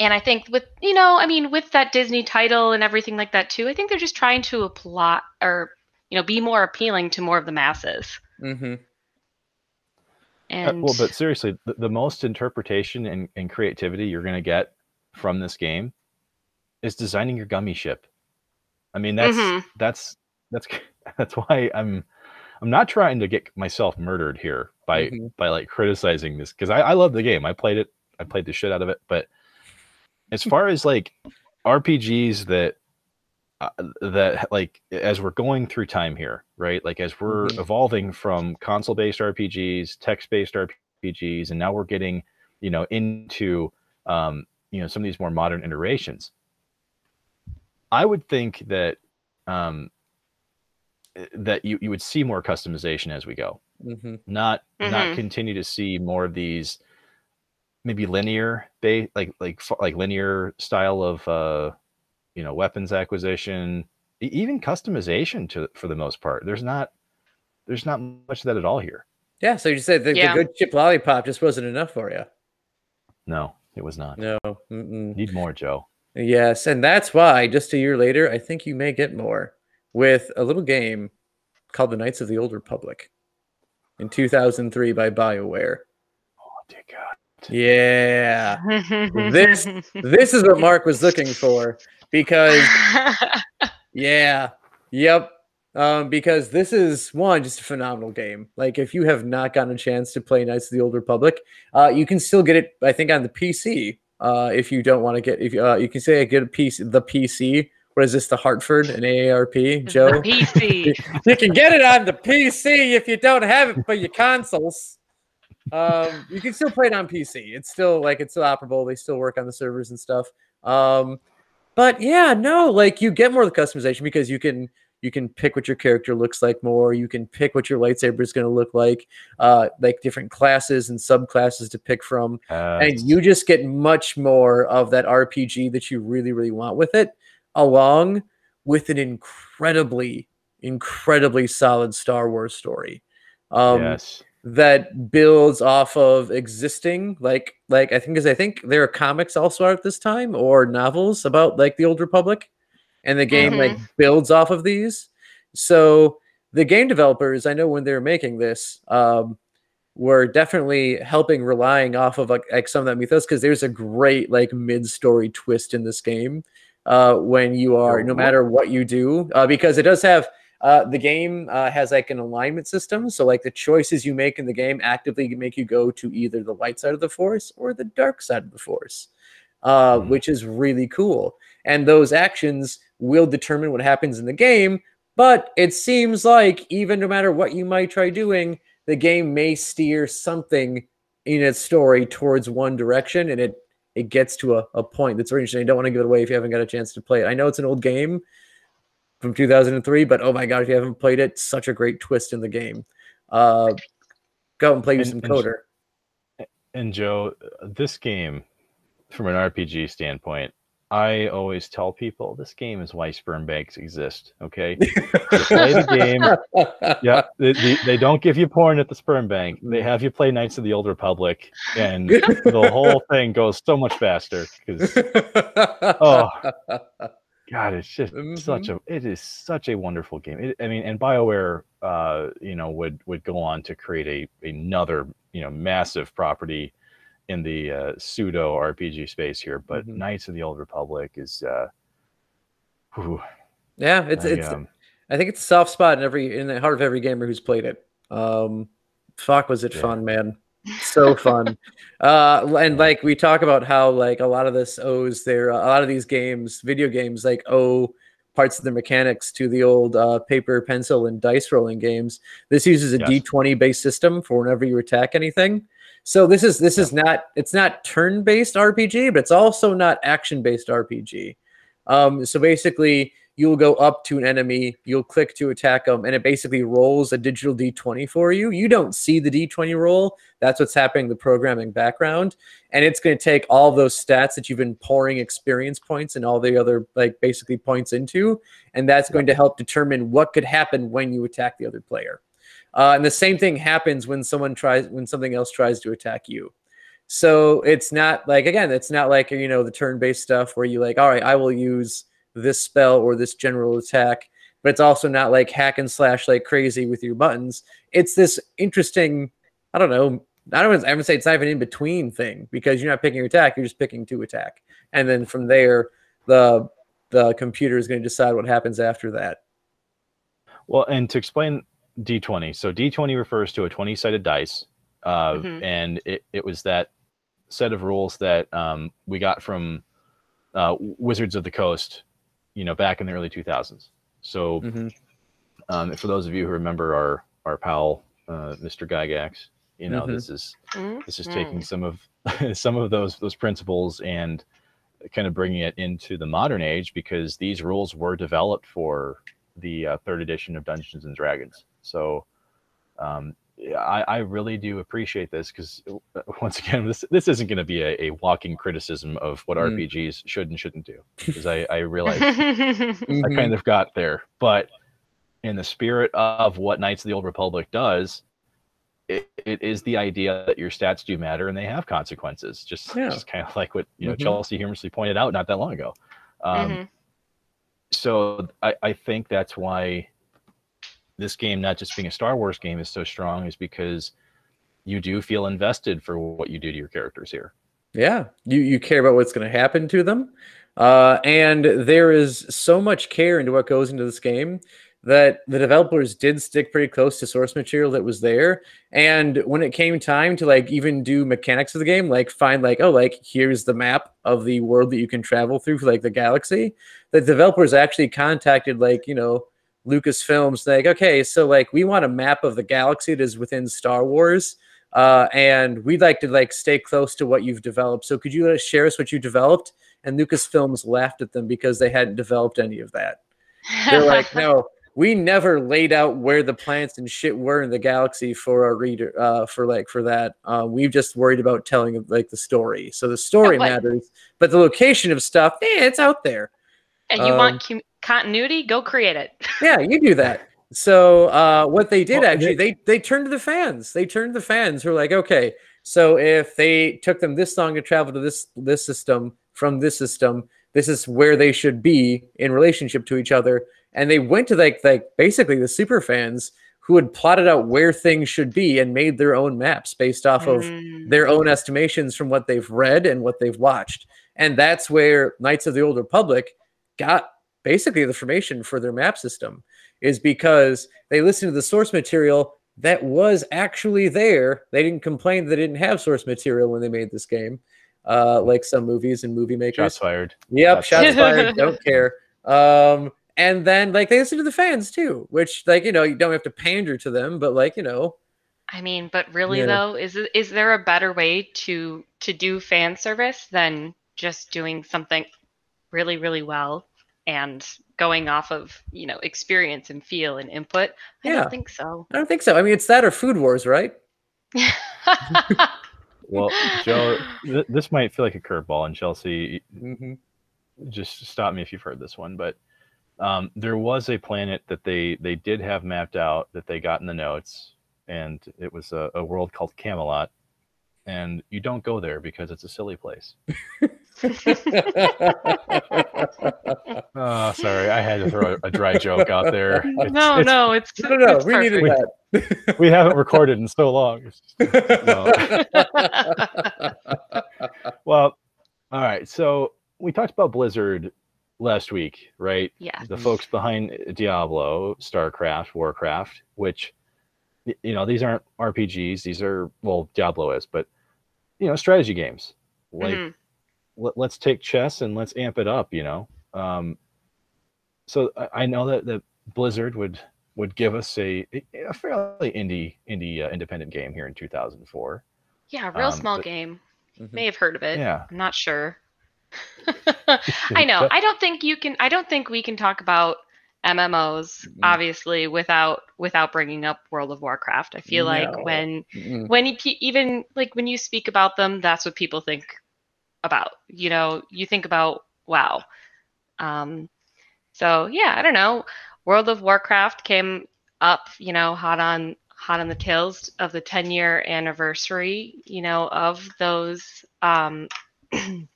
and I think with you know, I mean, with that Disney title and everything like that too, I think they're just trying to apply or you know be more appealing to more of the masses. mm-hmm. Uh, And well, but seriously, the, the most interpretation and, and creativity you're going to get from this game is designing your gummy ship. I mean, that's Mhm. that's that's that's why I'm I'm not trying to get myself murdered here by Mhm. by like criticizing this because I, I love the game. I played it. I played the shit out of it. But as far as like RPGs that uh, that like as we're going through time here, right? Like as we're Mhm. evolving from console-based RPGs, text-based RPGs, and now we're getting, you know, into um, you know, some of these more modern iterations. I would think that um that you, you would see more customization as we go. Mhm. Not not Mhm. continue to see more of these maybe linear ba- like like like linear style of uh you know weapons acquisition even customization to for the most part there's not there's not much of that at all here Yeah, so you said the, Yeah. the good chip lollipop just wasn't enough for you. no it was not No. Mm-mm. need more joe Yes, and that's why just a year later, I think you may get more with a little game called The Knights of the Old Republic in 2003 by BioWare. oh dear god Yeah. This- This is what Mark was looking for because yeah. Yep. Um, because this is one just a phenomenal game. Like if you have not gotten a chance to play Knights of the Old Republic, uh, you can still get it. I think on the PC. Uh, if you don't want to get, if uh, you can say I get a piece, the PC. What is this? The Hartford and AARP, Joe. The PC. you can get it on the PC if you don't have it for your consoles. Um, you can still play it on PC. It's still like it's still operable. They still work on the servers and stuff. Um, but yeah, no, like you get more of the customization because you can You can pick what your character looks like more. You can pick what your lightsaber is going to look like, uh, like different classes and subclasses to pick from. Uh, and you just get much more of that RPG that you really, really want with it, along with an incredibly, incredibly solid Star Wars story. Um, yes. that builds off of existing like like I think is I think there are comics also out at this time or novels about like the old republic and the game like builds off of these so the game developers I know when they were making this um were definitely helping relying off of like, like some of that mythos because there's a great like mid-story twist in this game uh when you are no matter what you do uh, because it does have uh, the game uh, has like an alignment system. So, like the choices you make in the game actively make you go to either the light side of the force or the dark side of the force, uh, Mhm. which is really cool. And those actions will determine what happens in the game. But it seems like even no matter what you might try doing, the game may steer something in its story towards one direction, and it it gets to a, a point that's very interesting. I don't want to give it away if you haven't got a chance to play it. I know it's an old game from 2003, but oh my god, if you haven't played it, such a great twist in the game. Uh, go and play you And- some and KOTOR. And Joe, this game, from an RPG standpoint, I always tell people this game is why sperm banks exist. Okay, play the game. yeah, they, they, they don't give you porn at the sperm bank. They have you play Knights of the Old Republic, and the whole thing goes so much faster. Because Oh. God, it's just such a it is such a wonderful game. It, I mean, and Bioware, uh, you know, would would go on to create a another you know massive property in the uh, pseudo RPG space here. But Mhm. Knights of the Old Republic is, uh, whew, yeah, it's I, it's. um, I think it's a soft spot in every in the heart of every gamer who's played it. Um, fuck, was it Yeah. fun, man? So fun. uh, and like we talk about how like a lot of this owes their a lot of these games, video games, like owe parts of the mechanics to the old uh, paper, pencil, and dice rolling games. This uses a Yes. 20 based system for whenever you attack anything. So this is this is not it's not turn based RPG, but it's also not action based RPG. Um, so basically, you'll go up to an enemy, you'll click to attack them, and it basically rolls a digital d20 for you. You don't see the d20 roll. That's what's happening in the programming background. And it's going to take all those stats that you've been pouring experience points and all the other, like, basically points into. And that's going to help determine what could happen when you attack the other player. Uh, and the same thing happens when someone tries, when something else tries to attack you. So it's not like, again, it's not like, you know, the turn based stuff where you like, all right, I will use this spell or this general attack but it's also not like hack and slash like crazy with your buttons. It's this interesting i don't know i don't i would say it's not even in between thing because you're not picking your attack you're just picking to attack. And then from there the the computer is going to decide what happens after that. Well, and to explain D20, so D20 refers to a 20 sided dice, uh, Mhm. and it, it was that set of rules that um, we got from uh, Wizards of the Coast, you know, back in the early 2000s. So, Mm-hmm. um, for those of you who remember our our pal, uh, Mr. Gygax, you know, Mhm. this is this is taking some of some of those those principles and kind of bringing it into the modern age because these rules were developed for the uh, third edition of Dungeons and Dragons. So um, I, I really do appreciate this because once again, this this isn't going to be a, a walking criticism of what Mm. RPGs should and shouldn't do because I, I realize Mm-hmm. I kind of got there. But in the spirit of what Knights of the Old Republic does, it, it is the idea that your stats do matter and they have consequences. Just, Yeah. just kind of like what you know Mhm. Chelsea humorously pointed out not that long ago. Um, Mhm. So I, I think that's why this game, not just being a Star Wars game, is so strong, is because you do feel invested for what you do to your characters here. Yeah, you you care about what's going to happen to them, uh, and there is so much care into what goes into this game that the developers did stick pretty close to source material that was there. And when it came time to like even do mechanics of the game, like find like oh like here's the map of the world that you can travel through for like the galaxy, the developers actually contacted like you know Lucasfilms like okay so like we want a map of the galaxy that is within Star Wars uh, and we'd like to like stay close to what you've developed. So could you uh, share us what you developed? And Lucasfilms laughed at them because they hadn't developed any of that. They're like, no, we never laid out where the planets and shit were in the galaxy for our reader uh for like for that uh we've just worried about telling like the story so the story matters but the location of stuff eh, it's out there And you Um, want com- continuity? Go create it. yeah you do that so uh what they did Well, actually they they turned to the fans they turned to the fans who are like okay so if they took them this long to travel to this this system from this system this is where they should be in relationship to each other and they went to like like basically the super fans who had plotted out where things should be and made their own maps based off of Mm. their own estimations from what they've read and what they've watched. And that's where Knights of the Old Republic got basically the formation for their map system, is because they listened to the source material that was actually there. They didn't complain they didn't have source material when they made this game, uh, like some movies and movie makers. Shots fired. Yep, Shots shots fired. Don't care. Um, and then like they listen to the fans too, which like you know you don't have to pander to them, but like you know I mean, but really Yeah. though, is is there a better way to to do fan service than just doing something really really well and going off of you know experience and feel and input? I Yeah. don't think so. I don't think so. I mean, it's that or Food Wars, right? Well, Joe, th- this might feel like a curveball, and Chelsea, Mm-hmm. just stop me if you've heard this one, but um, there was a planet that they they did have mapped out that they got in the notes, and it was a, a world called Camelot, and you don't go there because it's a silly place. Oh, sorry, I had to throw a, a dry joke out there. It's- no, it's- no, it's no, no, it's we needed that. we haven't recorded in so long. Just- No. well, all right. So we talked about Blizzard last week, right? yeah. The folks behind Diablo, StarCraft, Warcraft, which you know these aren't RPGs. These are well, Diablo is, but you know, strategy games. Like Mhm. Let, let's take chess and let's amp it up. You know. Um, so I, I know that that Blizzard would would give us a a fairly indie indie uh, independent game here in 2004. Yeah, real Um, small but- game. Mhm. May have heard of it. Yeah. I'm not sure. I know. I don't think you can. I don't think we can talk about MMOs Mhm. obviously without without bringing up World of Warcraft. I feel No. like when Mm-mm. when you, even like when you speak about them, that's what people think about. You know, you think about WoW. Um, so yeah, I don't know. World of Warcraft came up, you know, hot on hot on the tails of the 10 year anniversary, you know, of those um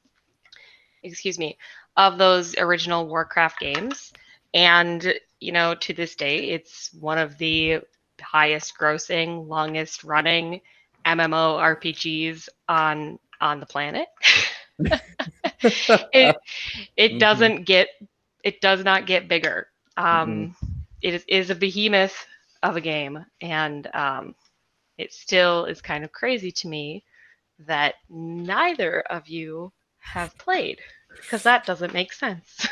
excuse me, of those original Warcraft games. And, you know, to this day, it's one of the highest grossing, longest running MMO RPGs on on the planet. it it Mhm. doesn't get it does not get bigger. Um, It is, is a behemoth of a game, and um, it still is kind of crazy to me that neither of you have played because that doesn't make sense.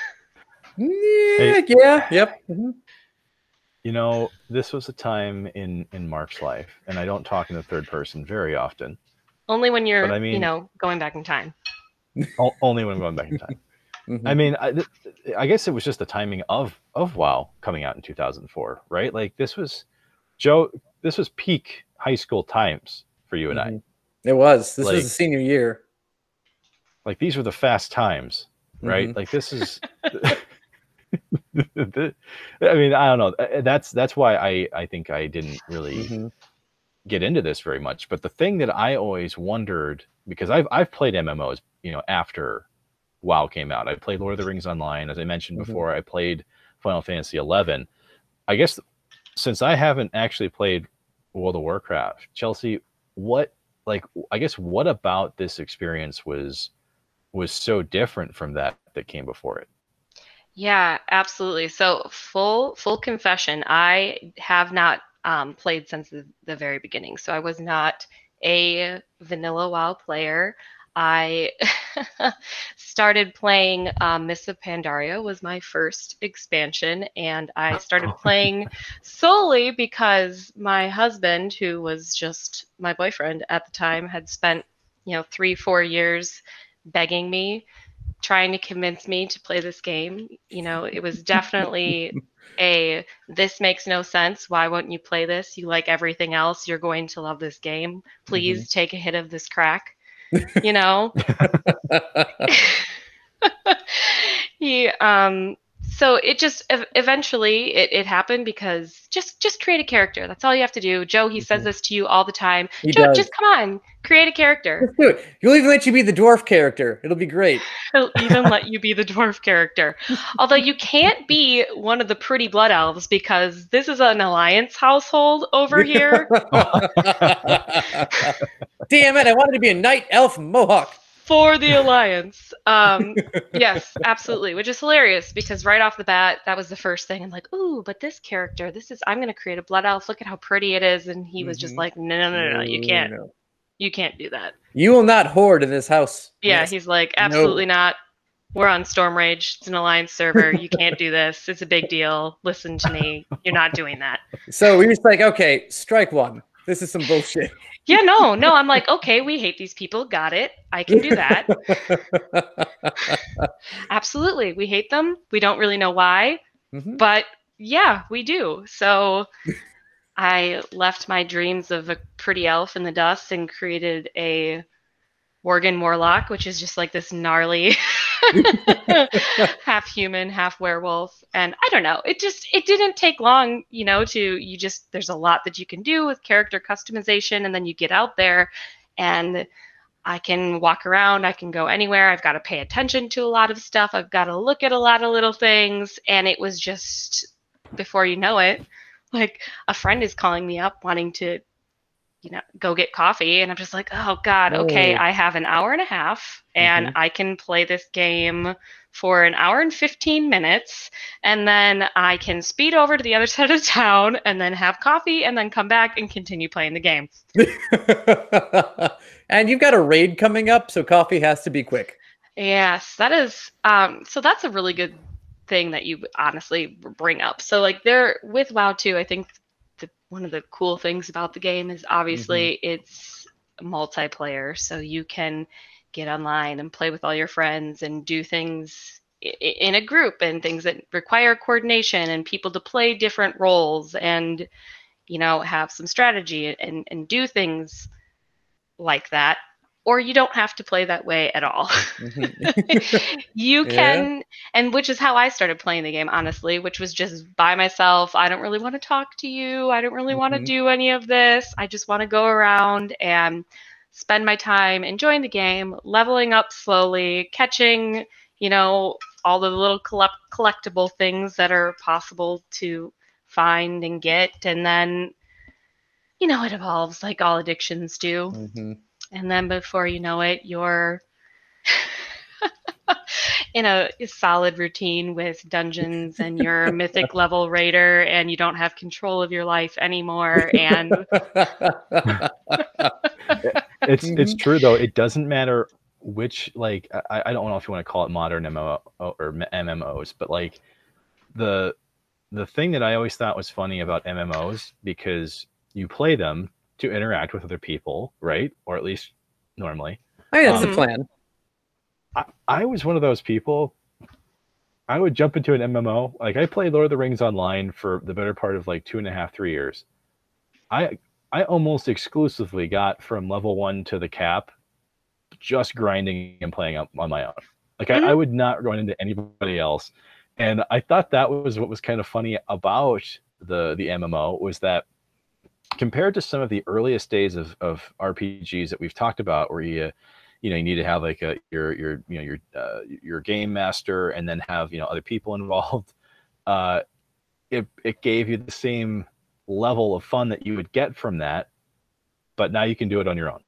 Yeah, yeah, yep. mhm. You know, this was a time in in Mark's life, and I don't talk in the third person very often. Only when you're, But I you know, going back in time. Only when I'm going back in time. Mhm. I mean, I, I guess it was just the timing of of WoW coming out in 2004, right? Like this was Joe. This was peak high school times for you and I. Mhm. It was. This was the senior year. Like these were the fast times, right? Mhm. Like this is. I mean, I don't know. Uh, That's that's why I I think I didn't really Mhm. get into this very much. But the thing that I always wondered because I've I've played MMOs, you know, after WoW came out. I played Lord of the Rings Online, as I mentioned Mhm. before. I played Final Fantasy XI. I guess since I haven't actually played World of Warcraft, Chelsea, what like I guess what about this experience was was so different from that that came before it? Yeah, absolutely. So full full confession, I have not um, played since the, the very beginning. So I was not a vanilla WoW player. I started playing um, Mists of Pandaria was my first expansion, and I started playing solely because my husband, who was just my boyfriend at the time, had spent you know three four years begging me trying to convince me to play this game. You know, it was definitely a this makes no sense. Why won't you play this? You like everything else. You're going to love this game. Please mm-hmm. take a hit of this crack. You know? he um so it just eventually it, it happened because just just create a character. That's all you have to do. Joe he says mm-hmm. this to you all the time. He joe does. just come on create a character. Do it. He'll even let you be the dwarf character. It'll be great. He'll even let you be the dwarf character. Although you can't be one of the pretty blood elves because this is an alliance household over here. Damn it i wanted to be a night elf mohawk for the alliance. Um, yes, absolutely, which is hilarious because right off the bat, that was the first thing. I'm like, ooh, but this character, this is, I'm going to create a blood elf. Look at how pretty it is. And he was mm-hmm. just like, no, no, no, no, you can't. No. You can't do that. You will not Horde in this house. Yeah, yes. he's like, absolutely no. not. We're on Stormrage. It's an alliance server. You can't do this. It's a big deal. Listen to me. You're not doing that. So we are just like, okay, strike one. This is some bullshit. Yeah, no, no. I'm like, okay, we hate these people. Got it. I can do that. Absolutely. We hate them. We don't really know why, mm-hmm. but yeah, we do. So I left my dreams of a pretty elf in the dust and created a Worgen Warlock, which is just like this gnarly half human, half werewolf. And I don't know, it just it didn't take long, you know, to you just there's a lot that you can do with character customization and then you get out there and I can walk around, I can go anywhere. I've got to pay attention to a lot of stuff. I've got to look at a lot of little things and it was just before you know it, like a friend is calling me up wanting to you know, go get coffee. And I'm just like, oh God, okay, oh. I have an hour and a half and mm-hmm. I can play this game for an hour and 15 minutes. And then I can speed over to the other side of town and then have coffee and then come back and continue playing the game. and you've got a raid coming up, so coffee has to be quick. Yes, that is. Um, so that's a really good thing that you honestly bring up. So like there with WoW 2, I think one of the cool things about the game is obviously mm-hmm. it's multiplayer, so you can get online and play with all your friends and do things in a group and things that require coordination and people to play different roles and you know have some strategy and and do things like that or you don't have to play that way at all. Mm-hmm. you can, yeah. and which is how I started playing the game, honestly, which was just by myself. I don't really want to talk to you. I don't really mm-hmm. want to do any of this. I just want to go around and spend my time enjoying the game, leveling up slowly, catching, you know, all the little collect- collectible things that are possible to find and get. And then, you know, it evolves like all addictions do. Mm-hmm and then before you know it, you're in a solid routine with dungeons and you're a mythic level raider and you don't have control of your life anymore and it's it's mm-hmm. true though it doesn't matter which like I, I don't know if you want to call it modern MMO or MMOs but like the the thing that I always thought was funny about MMOs because you play them to interact with other people, right? Or at least normally. I mean, that's um, the plan. I, I was one of those people. I would jump into an MMO. Like I played Lord of the Rings online for the better part of like two and a half, three years. I I almost exclusively got from level one to the cap, just grinding and playing on, on my own. Like mm-hmm. I, I would not run into anybody else. And I thought that was what was kind of funny about the the MMO was that compared to some of the earliest days of, of RPGs that we've talked about, where you you know you need to have like a your your you know your uh, your game master and then have you know other people involved. Uh, it it gave you the same level of fun that you would get from that, but now you can do it on your own.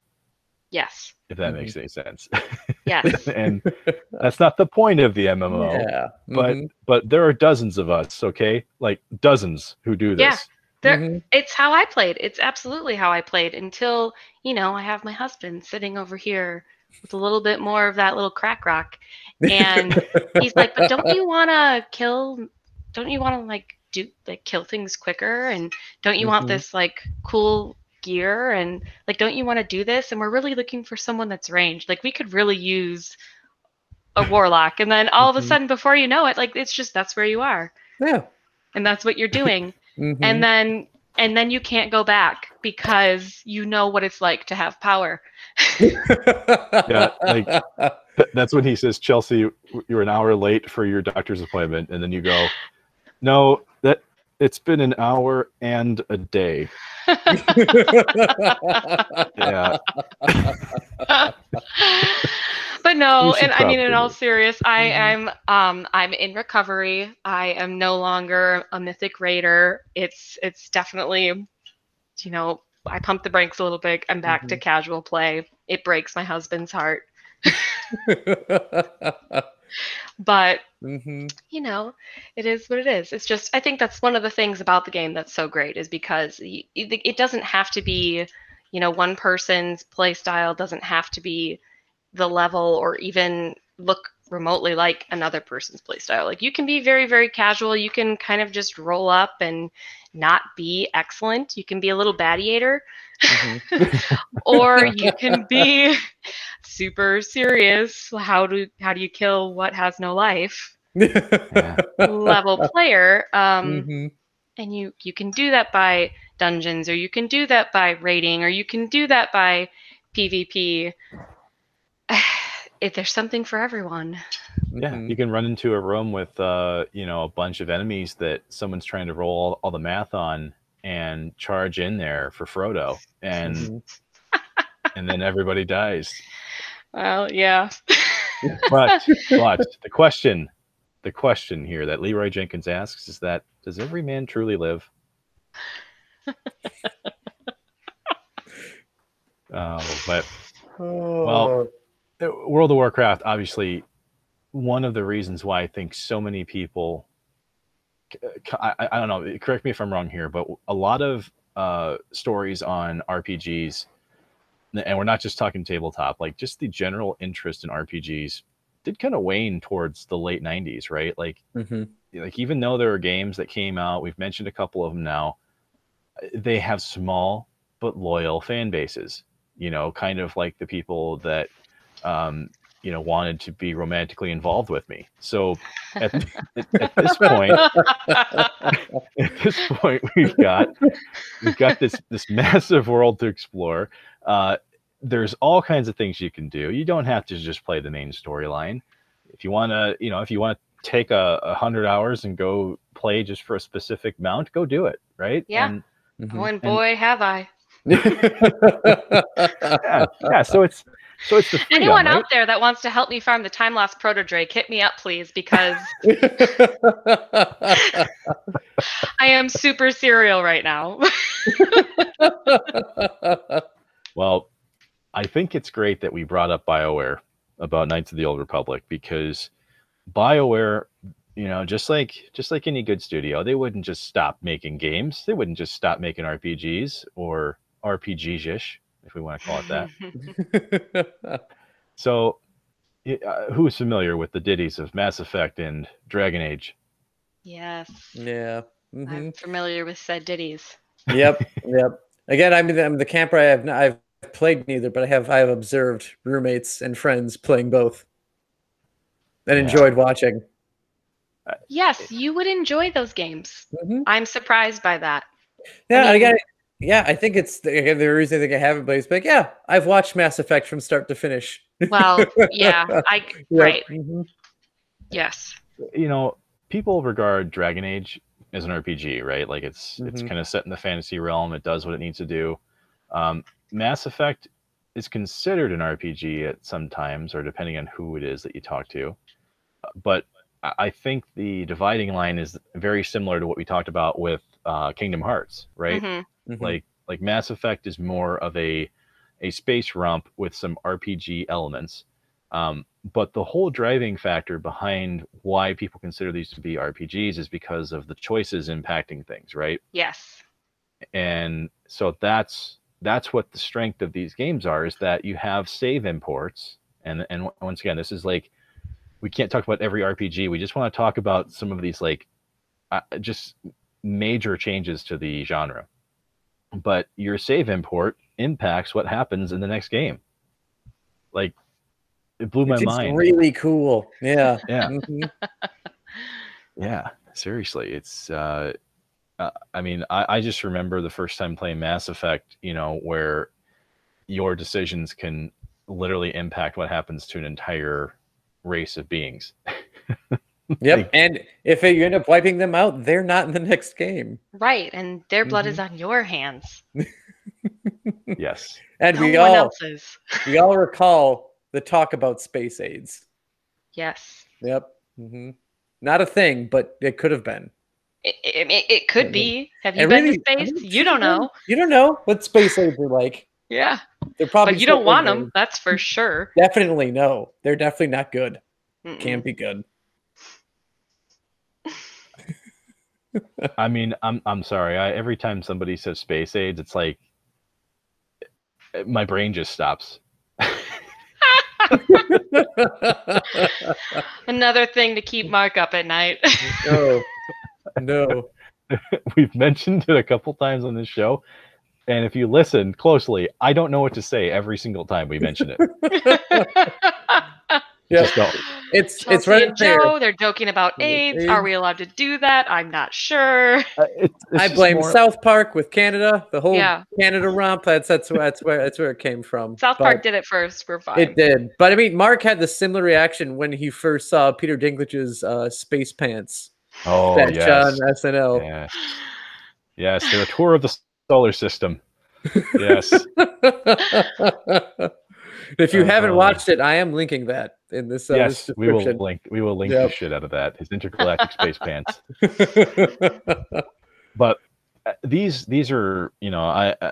Yes. If that mm-hmm. makes any sense. Yes. and that's not the point of the MMO. Yeah. But mm-hmm. but there are dozens of us, okay? Like dozens who do this. Yeah there, mm-hmm. It's how I played. It's absolutely how I played until, you know, I have my husband sitting over here with a little bit more of that little crack rock. And he's like, but don't you want to kill, don't you want to like do, like kill things quicker? And don't you mm-hmm. want this like cool gear? And like, don't you want to do this? And we're really looking for someone that's ranged. Like, we could really use a warlock, and then all of Mhm. a sudden, before you know it, like it's just that's where you are, Yeah. and that's what you're doing, Mhm. and then and then you can't go back because you know what it's like to have power. Yeah, like- Th- That's when he says, Chelsea, you're an hour late for your doctor's appointment. And then you go, no, that it's been an hour and a day. Yeah. But no, and I mean, in all serious, I Mhm. am um I'm in recovery. I am no longer a mythic raider. It's it's definitely, you know, I pumped the brakes a little bit. I'm back to casual play. It breaks my husband's heart, but Mhm. you know, it is what it is. It's just I think that's one of the things about the game that's so great is because it doesn't have to be, you know, one person's play style doesn't have to be the level or even look remotely like another person's playstyle. Like you can be very very casual. You can kind of just roll up and not be excellent. You can be a little battiator Mhm. or you can be super serious. How do how do you kill what has no life? Yeah. level player um, Mhm. and you you can do that by dungeons or you can do that by rating or you can do that by pvp if there's something for everyone Yeah, Mhm. you can run into a room with uh, you know, a bunch of enemies that someone's trying to roll all, all the math on and charge in there for Frodo, and and then everybody dies. well yeah But but the question, the question here that Leroy Jenkins asks is that does every man truly live? Oh, but Oh. Uh, World of Warcraft, obviously, one of the reasons why I think so many people, I, I- don't know, correct me if I'm wrong here, but a lot of uh, stories on RPGs, and we're not just talking tabletop, like just the general interest in RPGs did kind of wane towards the late 90s, right? Like, Mhm. like even though there are games that came out, we've mentioned a couple of them now, they have small but loyal fan bases. You know, kind of like the people that um, you know wanted to be romantically involved with me. So at, at, at this point, at this point, we've got we've got this this massive world to explore. Uh, there's all kinds of things you can do. You don't have to just play the main storyline. If you want to, you know, if you want to take a, a hundred hours and go play just for a specific mount, go do it, right? Yeah. And, Mhm. oh and boy have i yeah, yeah. So it's so it's the freedom, anyone right? out there that wants to help me farm the time lost proto drake hit me up please because i am super serial right now Well, I think it's great that we brought up BioWare about Knights of the Old Republic because BioWare, you know, just like just like any good studio, they wouldn't just stop making games. They wouldn't just stop making RPGs or RPGs-ish, if we want to call it that. So, uh, who's familiar with the ditties of Mass Effect and Dragon Age? yes yeah. Mhm. i'm familiar with said ditties Yep. Yep. Again, I'm the, I'm the camper. I have not, I've played neither, but I have I have observed roommates and friends playing both, and Yeah. enjoyed watching. yes you would enjoy those games Mhm. i'm surprised by that Yeah, mean- again, yeah, I think it's the, the reason I think I haven't played is like, yeah, I've watched Mass Effect from start to finish. well yeah i Yep. right Mhm. yes you know, people regard Dragon Age as an RPG, right? Like it's it's Mhm. kind of set in the fantasy realm. It does what it needs to do. Um, Mass Effect is considered an RPG at some times, or depending on who it is that you talk to. Uh, But I I think the dividing line is very similar to what we talked about with uh, Kingdom Hearts, right? Mhm. Mhm. like like Mass Effect is more of a a space romp with some RPG elements. Um, but the whole driving factor behind why people consider these to be RPGs is because of the choices impacting things, right? yes And so that's that's what the strength of these games are is that you have save imports and and once again this is like we can't talk about every RPG. We just want to talk about some of these like uh, just major changes to the genre. But your save import impacts what happens in the next game. Like it blew my It's mind. really cool. Yeah. Yeah. Mhm. Yeah, seriously, it's. Uh, uh, I mean, I, I just remember the first time playing Mass Effect. You know, where your decisions can literally impact what happens to an entire race of beings. Yep. Like- And if you end up wiping them out, they're not in the next game. Right, and their blood Mhm. is on your hands. yes. And no we one all else's. we all recall the talk about space aids. Yes. Yep. Mm-hmm. Not a thing, but it could have been. It, it, it could Mhm. be. Have you been really- to space? I mean, You don't know. You don't know what space aids are like. Yeah. They're probably But you don't want good. them. That's for sure. Definitely no. They're definitely not good. Mm-mm. Can't be good. I mean, I'm I'm sorry. I, every time somebody says space aids, it's like my brain just stops. Another thing to keep Mark up at night. no. No. We've mentioned it a couple times on this show, and if you listen closely, I don't know what to say every single time we mention it. Yeah. Just don't. It's it's right and there. Joe, they're joking about Yeah, AIDS. Are we allowed to do that? I'm not sure. Uh, it- it's I blame more- South Park with Canada. The whole Yeah. Canada romp. That's that's where that's where that's where it came from. South But Park did it first. We're fine. It did, but I mean, Mark had the similar reaction when he first saw Peter Dinklage's uh, space pants Oh sketch yes. on SNL. Yes. Yes, they're a tour of the solar system. Yes. if you haven't Uh, watched it, I am linking that in this. Uh, yes, this we will link we will link Yep. the shit out of that. His intergalactic space pants. But uh, these these are, you know, I uh,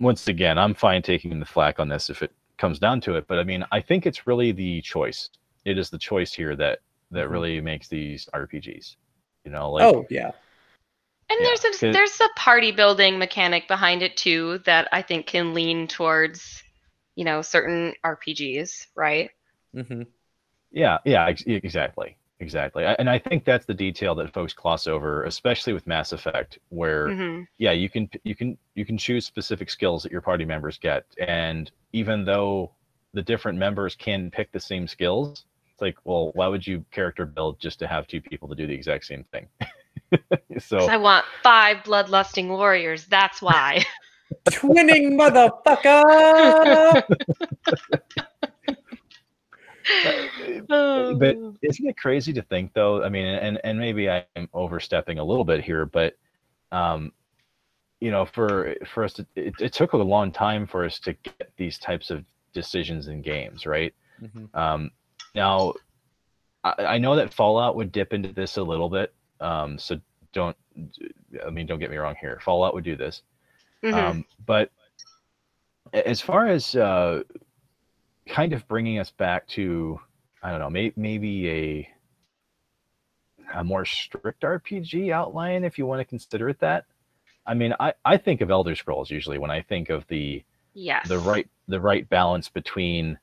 once again, I'm fine taking the flack on this if it comes down to it, but I mean, I think it's really the choice. It is the choice here that that Mhm. really makes these RPGs. You know, like oh yeah, And Yeah, there's a 'cause- there's a party building mechanic behind it too that I think can lean towards, you know, certain RPGs, right? Mm-hmm. Yeah, yeah, ex- exactly, exactly. I- And I think that's the detail that folks gloss over, especially with Mass Effect, where hmm yeah, you can you can you can choose specific skills that your party members get, and even though the different members can pick the same skills, it's like, well, why would you character build just to have two people to do the exact same thing? so I want five bloodlusting warriors. That's why. twinning motherfucker. but isn't it crazy to think though i mean and and maybe i'm overstepping a little bit here but um you know for for us to, it, it took a long time for us to get these types of decisions in games right Mhm. um now I, I know that fallout would dip into this a little bit um so don't i mean don't get me wrong here fallout would do this Mhm. um, but as far as uh, kind of bringing us back to, I don't know, may- maybe a a more strict RPG outline, if you want to consider it that. I mean, I, I think of Elder Scrolls usually when I think of the yes. the right the right balance between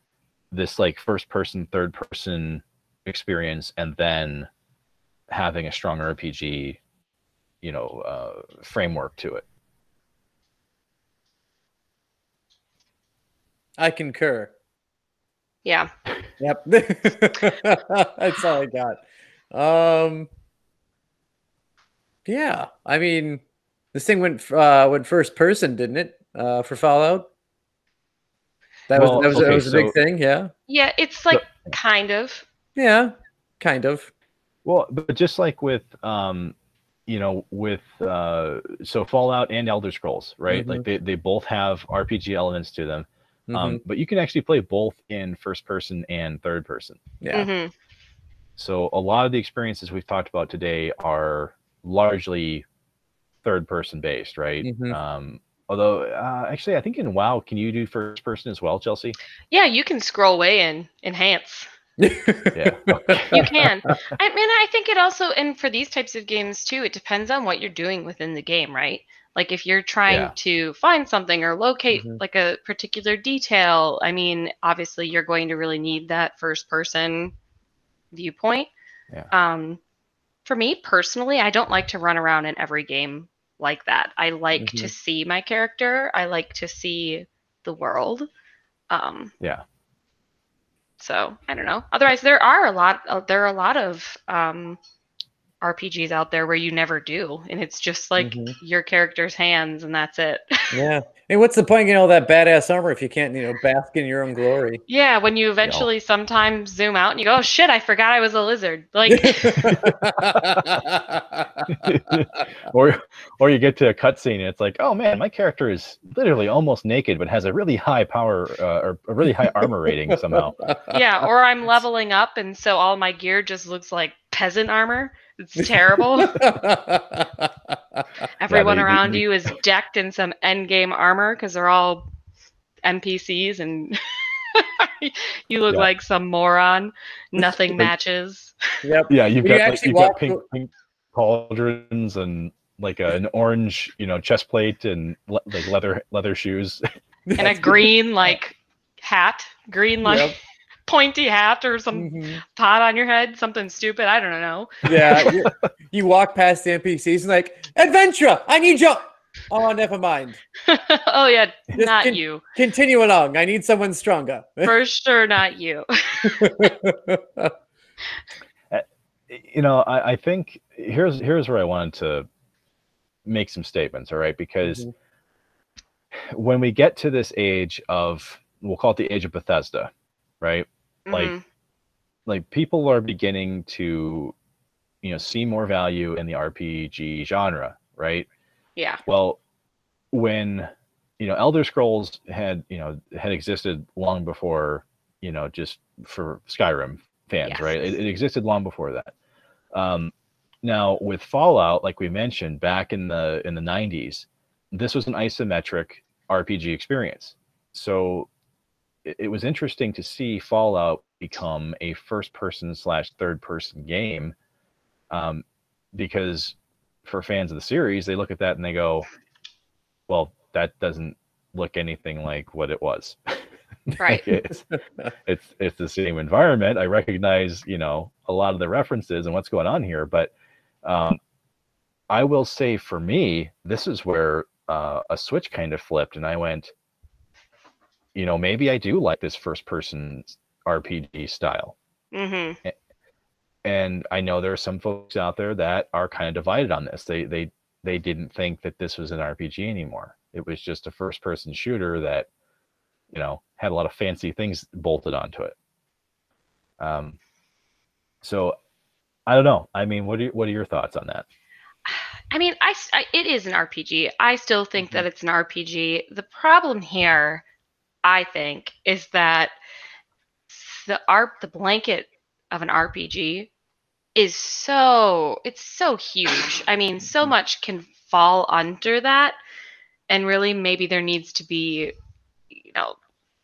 this like first person, third person experience, and then having a strong RPG, you know, uh, framework to it. I concur. Yeah. Yep. That's all I got. Um Yeah, I mean this thing went uh went first person, didn't it? Uh for Fallout? That Well, was that was, that okay, was a big thing, yeah. Yeah, it's like kind of. Yeah, kind of. Well, but just like with um, you know, with uh, so Fallout and Elder Scrolls, right? Like they, they both have RPG elements to them. Um, Mhm. but you can actually play both in first person and third person. yeah. Mhm. So a lot of the experiences we've talked about today are largely third person based, right? Mhm. Um, although uh, actually, I think in WoW, can you do first person as well, Chelsea? Yeah, you can scroll away and enhance. Yeah. You can. I mean, I think it also, and for these types of games too, it depends on what you're doing within the game, right? Like if you're trying Yeah. to find something or locate Mhm. like a particular detail, I mean, obviously you're going to really need that first person viewpoint. Yeah. Um, for me personally, I don't like to run around in every game like that. I like to Mhm. see my character. I like to see the world. Um, Yeah. So I don't know. Otherwise, there are a lot. Uh, there are a lot of um, RPGs out there where you never do, and it's just like Mhm. your character's hands, and that's it. Yeah. I mean, what's the point of getting all that badass armor if you can't, you know, bask in your own glory? yeah, when you eventually sometimes zoom out and you go, "Oh shit, I forgot I was a lizard." Like, or or you get to a cutscene and it's like, oh man, my character is literally almost naked, but has a really high power uh, or a really high armor rating somehow. yeah, or I'm leveling up, and so all my gear just looks like peasant armor. It's terrible. Everyone the- the- around the- you is decked in some endgame armor because they're all NPCs, and you look Yeah. like some moron. Nothing matches. yep. Yeah, you've You got like, you've got pink, through- pink cauldrons and like a, an orange, you know, chest plate and le- like leather leather shoes. And a green like hat, green like Yep. Pointy hat or some Mhm. pot on your head, something stupid. I don't know. Yeah. You, you walk past the NPCs and like, Adventure, I need you. Oh, never mind. oh yeah, Just not con- you. Continue along. I need someone stronger. For sure, not you. you know, I, I think here's here's where I wanted to make some statements, all right? Because Mhm. when we get to this age of we'll call it the age of Bethesda, right? Like Mhm. like people are beginning to you know see more value in the RPG genre, right? yeah, Well, when you know Elder Scrolls had you know had existed long before you know just for Skyrim fans, Yes. right? It, it existed long before that. Um, now with Fallout, like we mentioned back in the in the '90s, this was an isometric RPG experience. So it, was interesting to see Fallout become a first-person slash third-person game, um, because for fans of the series, they look at that and they go, "Well, that doesn't look anything like what it was." right. it's it's it's the same environment. I recognize, you know, a lot of the references and what's going on here, but um, I will say for me, this is where uh, a switch kind of flipped, and I went, you know, maybe I do like this first person RPG style. hmm And I know there are some folks out there that are kind of divided on this. They they they didn't think that this was an RPG anymore. It was just a first person shooter that, you know, had a lot of fancy things bolted onto it. Um, so I don't know. I mean, what are what are your thoughts on that? I mean, I, I- it is an RPG. I still think that it's an RPG. The problem here, I think, is that the art, the blanket of an RPG, is so it's so huge. I mean, so Mhm. much can fall under that, and really, maybe there needs to be, you know,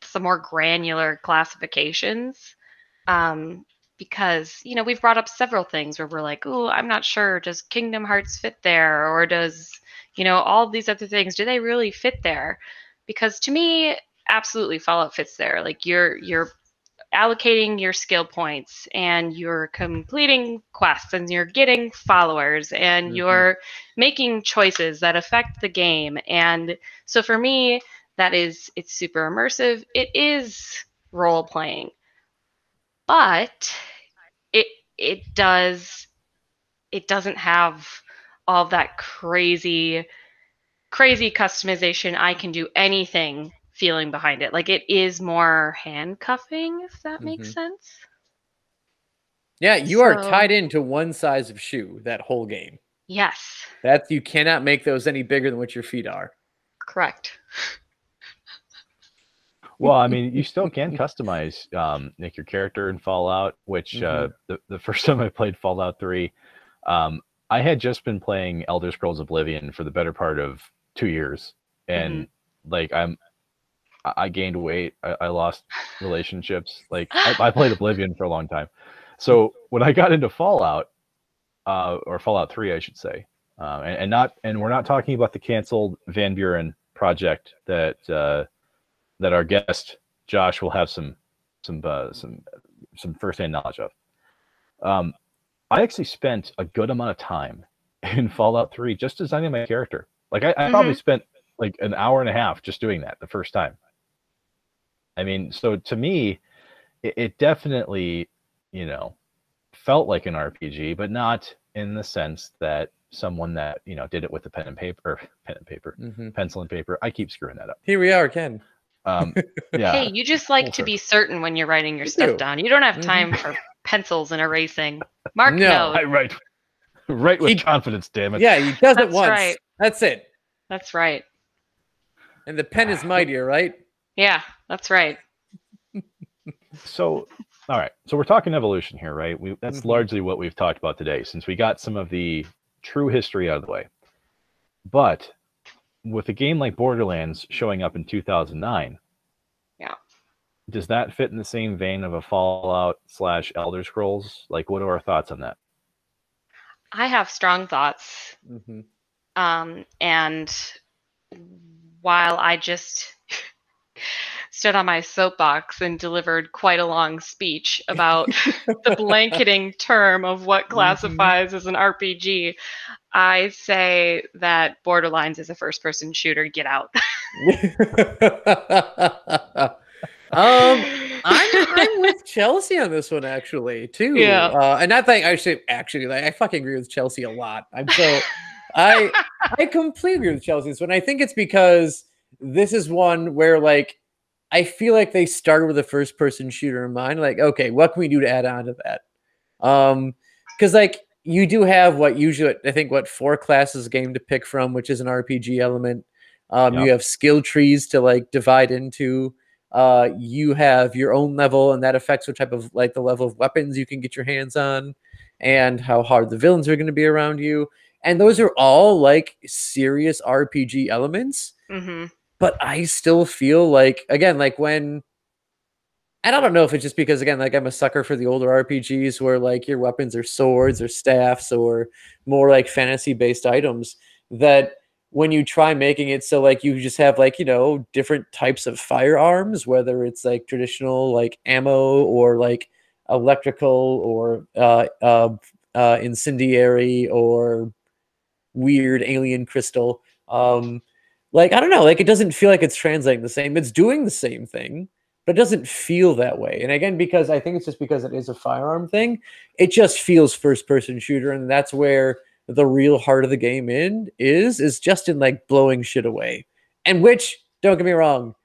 some more granular classifications. Um, because you know we've brought up several things where we're like, oh, I'm not sure. Does Kingdom Hearts fit there, or does you know all these other things? Do they really fit there? Because to me, absolutely, Fallout fits there. Like you're you're allocating your skill points and you're completing quests and you're getting followers and Mhm. you're making choices that affect the game and so for me that is it's super immersive it is role playing but it it does it doesn't have all that crazy crazy customization i can do anything feeling behind it like it is more handcuffing if that makes Mhm. sense Yeah, you are tied into one size of shoe that whole game. yes That you cannot make those any bigger than what your feet are. correct Well, I mean, you still can customize um, Nick your character in Fallout. Which uh, the the first time I played Fallout Three, um, I had just been playing Elder Scrolls Oblivion for the better part of two years, and like I'm, I- I gained weight. I, I lost relationships. Like I, I played Oblivion for a long time, so when I got into Fallout, uh, or Fallout Three, I should say, uh, and, and not and we're not talking about the canceled Van Buren project that. Uh, that our guest Josh will have some some uh, some some firsthand knowledge of. Um, I actually spent a good amount of time in Fallout 3 just designing my character. Like I, I probably spent like an hour and a half just doing that the first time. I mean, so to me, it, it definitely, you know, felt like an RPG, but not in the sense that someone that you know did it with a pen and paper, pen and paper, hmm pencil and paper. I keep screwing that up. Here we are again. Um, yeah, Hey, you just like full to be certain when you're writing your We stuff do. down. You don't have Mhm. time for pencils and erasing. Mark No, knows. I write, write with He- confidence. Damn it. Yeah, he does it once. right. That's it. That's right. And the pen is mightier, right? Yeah, that's right. So, all right. So we're talking evolution here, right? We, that's Mhm. largely what we've talked about today, since we got some of the true history out of the way. But with a game like Borderlands showing up in 2009, Yeah. does that fit in the same vein of a Fallout slash Elder Scrolls? Like, what are our thoughts on that? I have strong thoughts. hmm Um, and while I just stood on my soapbox and delivered quite a long speech about the blanketing term of what Mhm. classifies as an RPG, I say that Borderlands is a first person shooter. Get out. um, I'm I'm with Chelsea on this one actually too. Yeah. Uh, and not that I should actually like I fucking agree with Chelsea a lot. I'm so I I completely agree with Chelsea. So, and I think it's because this is one where like I feel like they started with a first person shooter in mind. Like, okay, what can we do to add on to that? Um, because like you do have what usually I think what four classes game to pick from, which is an RPG element. Um, Yep. you have skill trees to like divide into. Uh, you have your own level, and that affects what type of like the level of weapons you can get your hands on, and how hard the villains are going to be around you. And those are all like serious RPG elements hmm but I still feel like again, like when and I don't know if it's just because again, like I'm a sucker for the older RPGs where like your weapons are swords or staffs or more like fantasy based items that when you try making it so like you just have like you know different types of firearms whether it's like traditional like ammo or like electrical or uh, uh, uh, incendiary or weird alien crystal um like i don't know like it doesn't feel like it's translating the same. It's doing the same thing but it doesn't feel that way. And again because i think it's just because it is a firearm thing it just feels first person shooter and that's where the real heart of the game in is is just in like blowing shit away. And which don't get me wrong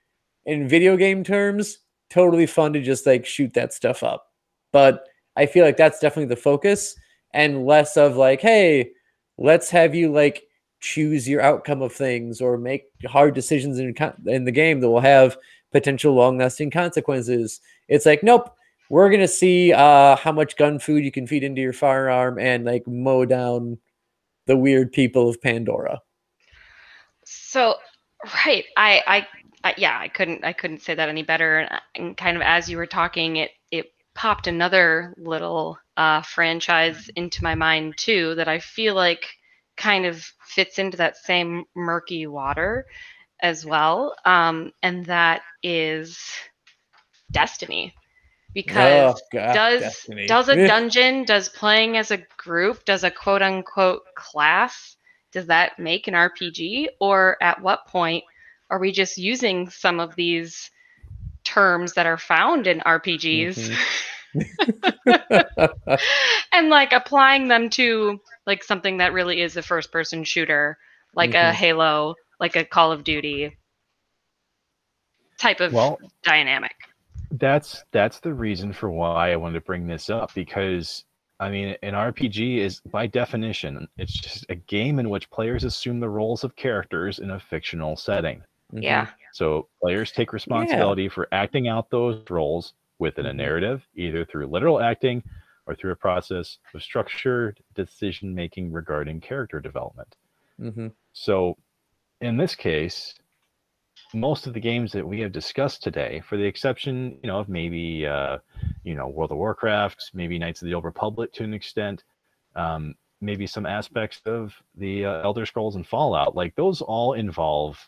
in video game terms totally fun to just like shoot that stuff up. But i feel like that's definitely the focus and less of like hey let's have you like choose your outcome of things or make hard decisions in in the game that will have potential long lasting consequences it's like nope we're gonna see uh how much gun food you can feed into your firearm and like mow down the weird people of pandora So, right, I, I, I, yeah, I couldn't, I couldn't say that any better. And, uh, and kind of as you were talking, it, it popped another little uh, franchise into my mind too that I feel like kind of fits into that same murky water as well, um, and that is Destiny, because Oh, God, does Destiny. does a dungeon does playing as a group does a quote unquote class does that make an rpg or at what point are we just using some of these terms that are found in rpgs and like applying them to like something that really is a first person shooter like Mhm. a halo like a call of duty type of Well, dynamic that's that's the reason for why I wanted to bring this up because I mean an RPG is by definition it's just a game in which players assume the roles of characters in a fictional setting. Mhm. yeah So players take responsibility for acting out those roles within a narrative, either through literal acting or through a process of structured decision making regarding character development. Mhm. So, in this case, most of the games that we have discussed today, for the exception, you know, of maybe, uh, you know, World of Warcraft, maybe Knights of the Old Republic to an extent, um, maybe some aspects of the uh, Elder Scrolls and Fallout, like those all involve,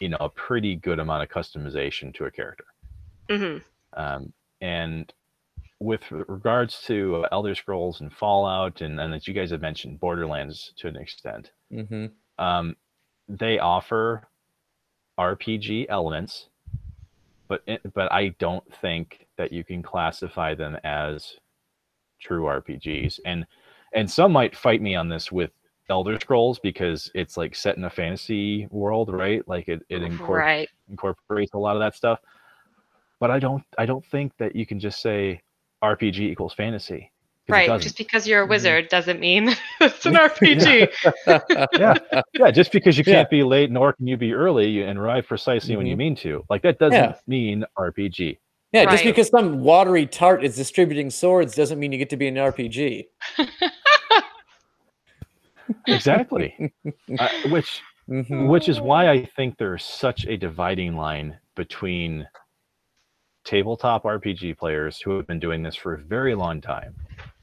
you know, a pretty good amount of customization to a character. hmm Um, and with regards to Elder Scrolls and Fallout, and, and as you guys have mentioned, Borderlands to an extent, Mhm. um, they offer RPG elements, but but I don't think that you can classify them as true RPGs. And and some might fight me on this with Elder Scrolls because it's like set in a fantasy world, right? Like it, it incorpor- right. incorporates a lot of that stuff. But I don't I don't think that you can just say RPG equals fantasy. Right. Just because you're a Mhm. wizard doesn't mean it's an RPG. yeah, yeah. Just because you can't be late, nor can you be early, you- and arrive precisely when you Mhm. mean to. Like that doesn't Yeah. mean RPG. Yeah, just because some watery tart is distributing swords doesn't mean you get to be an RPG. Exactly. uh, which Mhm. which is why I think there's such a dividing line between tabletop RPG players who have been doing this for a very long time.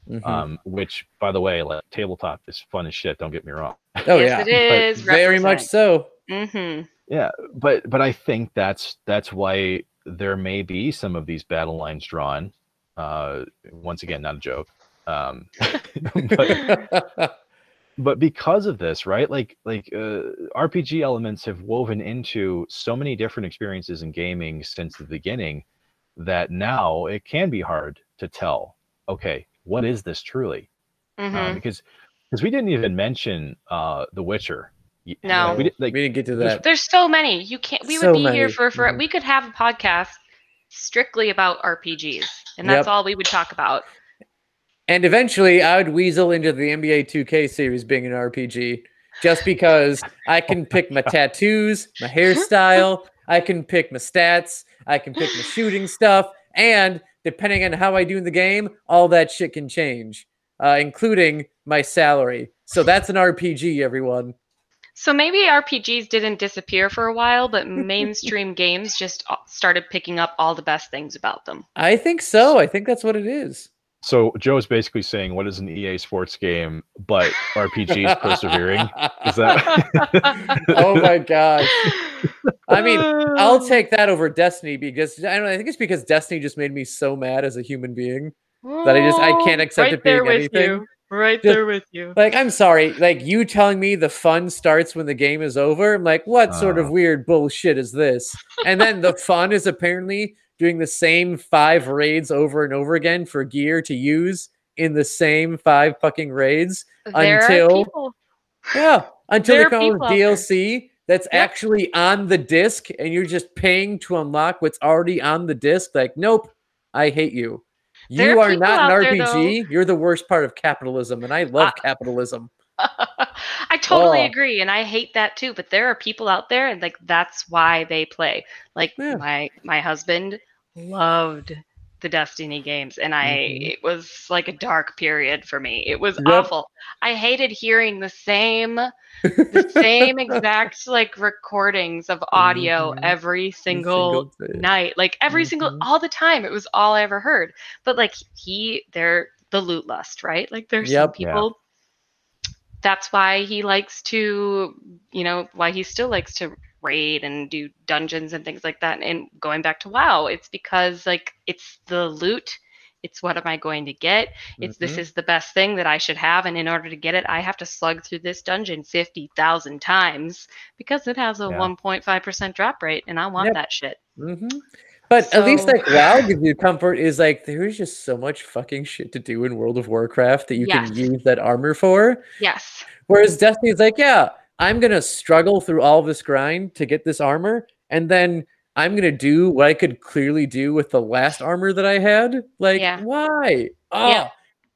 Mhm. Um, which, by the way, like tabletop is fun as shit. Don't get me wrong. oh yes, yeah, it is. very much so. hmm Yeah, but but I think that's that's why there may be some of these battle lines drawn. Uh, once again, not a joke. Um, but, but because of this, right? Like like uh, RPG elements have woven into so many different experiences in gaming since the beginning that now it can be hard to tell. Okay, what is this truly? hmm Uh, because because we didn't even mention uh, The Witcher. No. we did, like we didn't get to that. There's so many. You can't. We So would be here many. for for. Mhm. We could have a podcast strictly about RPGs, and that's Yep. all we would talk about. And eventually, I would weasel into the NBA 2K series being an RPG, just because I can pick my tattoos, my hairstyle, I can pick my stats, I can pick my shooting stuff, and depending on how I do in the game, all that shit can change, uh, including my salary. So that's an RPG, everyone. So maybe RPGs didn't disappear for a while, but mainstream games just started picking up all the best things about them. I think so. I think that's what it is. So Joe is basically saying, "What is an EA Sports game, but RPGs persevering?" Is that? oh my gosh. I mean, I'll take that over Destiny because I don't know, I think it's because Destiny just made me so mad as a human being. that I just- I can't accept right it being there with anything. You. Right Just- there with you. Like, I'm sorry, like you telling me the fun starts when the game is over. I'm like, what sort of Uh. weird bullshit is this? And then the fun is apparently doing the same five raids over and over again for gear to use in the same five fucking raids. There until- Yeah, until There they come with people out there. DLC that's Yep. actually on the disc, and you're just paying to unlock what's already on the disc. Like, nope, I hate you. There You are are not an RPG. You're the worst part of capitalism, and I love Uh, capitalism. I totally Oh. agree, and I hate that too. But there are people out there, and like that's why they play. Like Yeah. my my husband loved the Destiny games, and I Mhm. it was like a dark period for me. It was Yep. awful. I hated hearing the same the same exact like recordings of audio Mhm. every single single night like every single Mhm. all the time it was all i ever heard but like he they're the loot lust right like there's some people. Yeah. That's why he likes to you know why he still likes to raid and do dungeons and things like that and going back to wow it's because like it's the loot it's what am i going to get it's this Mhm. is the best thing that i should have and in order to get it i have to slug through this dungeon 50,000 times because it has a Yeah. 1.5% drop rate and i want Yep. that shit Mhm. But at least like WoW gives you comfort is like there is just so much fucking shit to do in World of Warcraft that you Yes. can use that armor for. yes Whereas Destiny is like, yeah, I'm gonna struggle through all this grind to get this armor, and then I'm gonna do what I could clearly do with the last armor that I had. Like, Yeah. why? Oh, Yeah.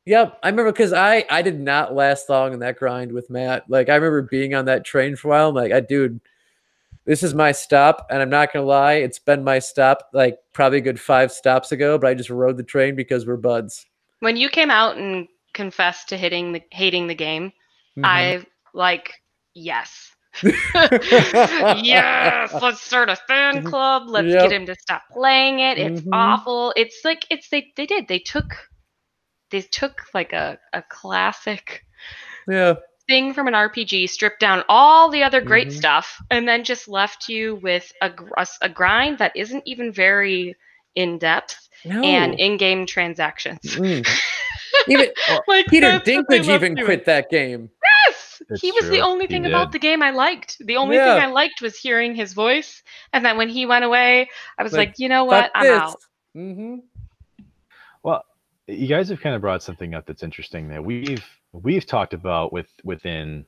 yep. I remember because I I did not last long in that grind with Matt. Like, I remember being on that train for a while. I'm like, I dude, this is my stop, and I'm not gonna lie, it's been my stop like probably a good five stops ago, but I just rode the train because we're buds. when you came out and confessed to hitting the hating the game Mhm. i like yes yes let's start a fan club let's Yep. get him to stop playing it it's Mhm. awful it's like it's they they did they took they took like a, a classic yeah. Thing from an rpg stripped down all the other great Mhm. stuff and then just left you with a, gr- a s- a grind that isn't even very in depth No. and in-game transactions Mm. Even like Peter that's what Dinklage even you with. quit that game. Yes, It's he was the only thing about the game I liked. The only Yeah. thing I liked was hearing his voice. And then when he went away, I was Like, like, you know what? I'm this. out. hmm Well, you guys have kind of brought something up that's interesting that we've we've talked about with within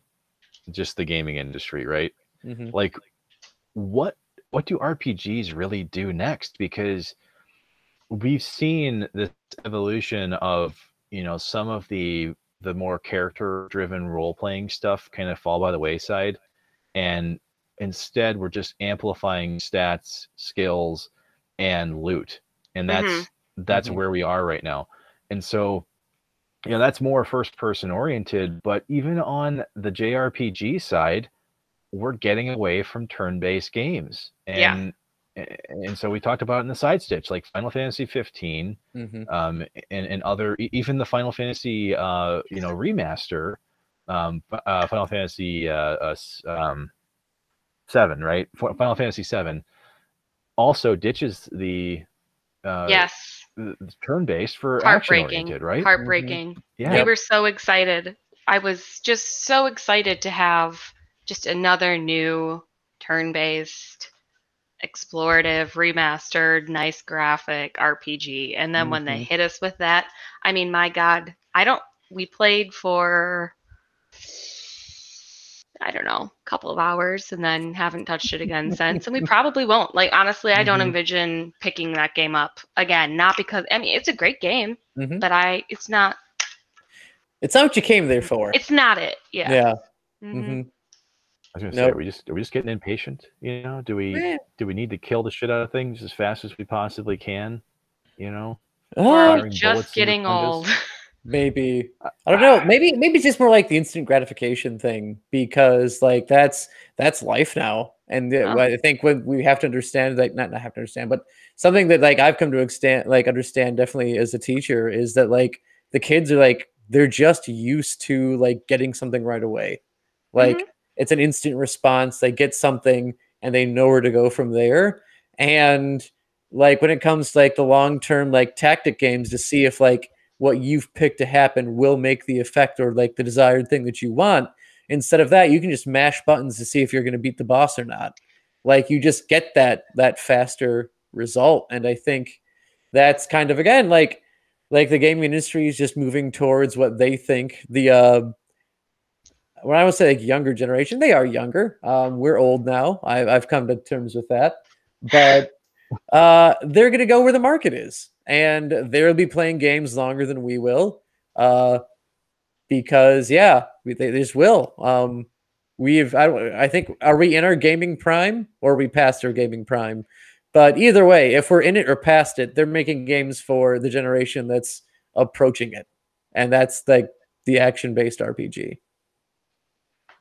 just the gaming industry, right? hmm Like what what do RPGs really do next? Because we've seen this evolution of, you know, some of the the more character driven role playing stuff kind of fall by the wayside and instead we're just amplifying stats, skills and loot. And that's Mhm. that's Mhm. where we are right now. And so you know that's more first person oriented but even on the jrpg side we're getting away from turn-based games Yeah. and and so we talked about in the side stitch like final fantasy 15 hmm um and, and other even the final fantasy uh you know remaster um uh, final fantasy uh, uh um 7 right final fantasy 7 also ditches the uh yes. The turn-based for action Heartbreaking. oriented right Heartbreaking. yeah We were so excited. I was just so excited to have just another new turn based, explorative, remastered, nice graphic RPG. And then when they Mhm. hit us with that, I mean, my God, I don't, we played for, I don't know, a couple of hours and then haven't touched it again since. And we probably won't. Like, honestly, I don't Mhm. envision picking that game up again. Not because, I mean, it's a great game, hmm but I, it's not, It's not what you came there for. it's not it. Yeah. yeah. Mhm. hmm I was gonna Nope. say, are we just are we just getting impatient? You know, do we do we need to kill the shit out of things as fast as we possibly can? You know, Or Uh, are we Firing bullets just getting old? maybe I don't know. Maybe maybe it's just more like the instant gratification thing because like that's that's life now, and the- Oh. I think when we have to understand like not not have to understand, but something that like I've come to extent like understand definitely as a teacher is that like the kids are like they're just used to like getting something right away, like Mhm. it's an instant response. They get something and they know where to go from there, and like when it comes to like the long term like tactic games to see if like what you've picked to happen will make the effect or like the desired thing that you want. Instead of that, you can just mash buttons to see if you're going to beat the boss or not. Like you just get that that faster result, and I think that's kind of again like like the gaming industry is just moving towards what they think the uh when I would say like younger generation, they are younger. Um, we're old now. I, I've come to terms with that, but uh, they're going to go where the market is, and they'll be playing games longer than we will, uh, because yeah, we, they, they just will. Um, we've I, I think are we in our gaming prime or are we past our gaming prime? But either way, if we're in it or past it, they're making games for the generation that's approaching it, and that's like the action-based RPG. You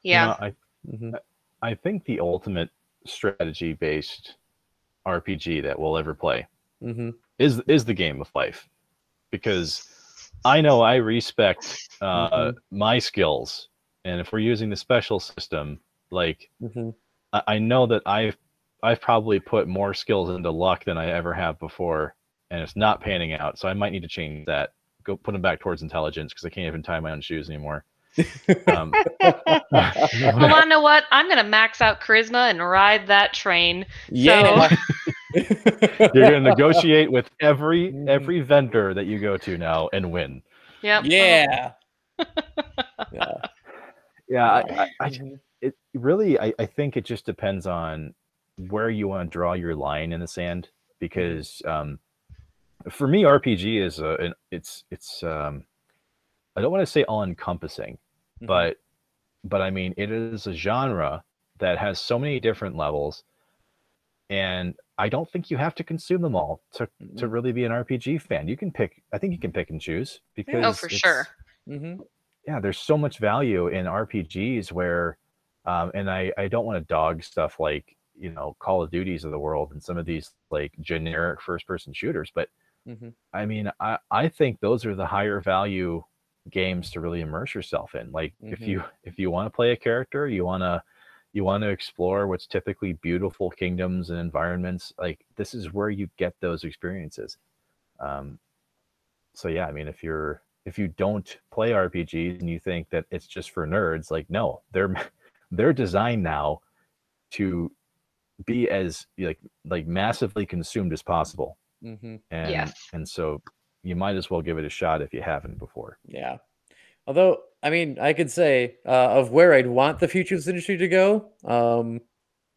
Yeah. know, I Mhm. I think the ultimate strategy based RPG that we'll ever play Mhm. Is is the game of life, because I know I respect uh, my skills, and if we're using the special system, like Mhm. I, I know that I've I've probably put more skills into luck than I ever have before, and it's not panning out. So I might need to change that. Go put them back towards intelligence because I can't even tie my own shoes anymore. Um, Well, I know what? I'm gonna max out charisma and ride that train. yeah. you're going to negotiate with every Mhm. every vendor that you go to now and win. Yep. yeah. yeah. Yeah, I, I, I Mhm. it really I, I think it just depends on where you want to draw your line in the sand because um, for me RPG is a an, it's it's um, I don't want to say all encompassing Mhm. but but I mean it is a genre that has so many different levels and I don't think you have to consume them all to to Mhm. really be an RPG fan. You can pick I think you can pick and choose because Oh, for sure. Mhm. yeah, there's so much value in RPGs where, um, and I, I don't want to dog stuff like, you know, Call of Duties of the world and some of these like generic first person shooters. But Mhm. I mean, I, I think those are the higher value games to really immerse yourself in. Like if Mhm. you, if you want to play a character, you want to, you want to explore what's typically beautiful kingdoms and environments. Like this is where you get those experiences. Um, so yeah, I mean, if you're if you don't play RPGs and you think that it's just for nerds, like no, they're they're designed now to be as like like massively consumed as possible. Mhm. And Yes. and so you might as well give it a shot if you haven't before. Yeah. Although, I mean, I could say uh, of where I'd want the futures industry to go. Um,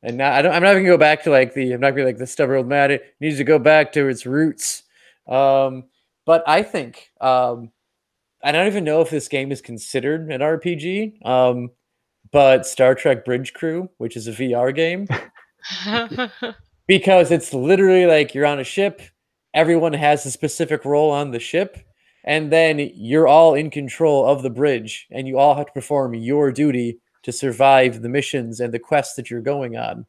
and now I don't, I'm not even gonna go back to like the, I'm not gonna be like the stubborn old man. It needs to go back to its roots. Um, but I think, um, I don't even know if this game is considered an RPG. Um, but Star Trek Bridge Crew, which is a VR game, because it's literally like you're on a ship, everyone has a specific role on the ship, and then you're all in control of the bridge, and you all have to perform your duty to survive the missions and the quests that you're going on.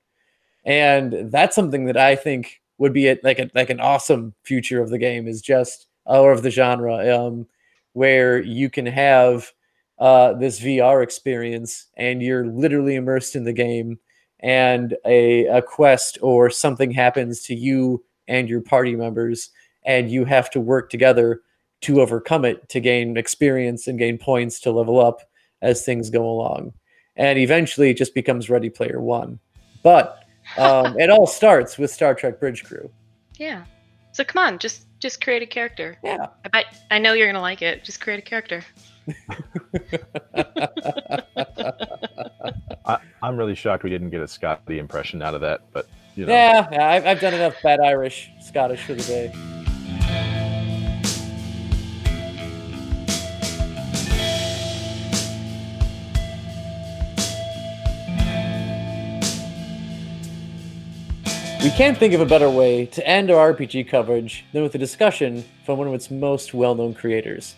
And that's something that I think would be a, like a, like an awesome future of the game is just or of the genre, um, where you can have uh, this VR experience and you're literally immersed in the game and a, a quest or something happens to you and your party members and you have to work together to overcome it to gain experience and gain points to level up as things go along. And eventually it just becomes ready player one. But um, it all starts with star trek bridge crew. Yeah. So come on just just create a character. Yeah. I bet i know you're gonna like it. Just create a character. I, I'm really shocked we didn't get a Scotty impression out of that, but you know. yeah, yeah I've, I've done enough bad irish scottish for the day We can't think of a better way to end our RPG coverage than with a discussion from one of its most well known creators.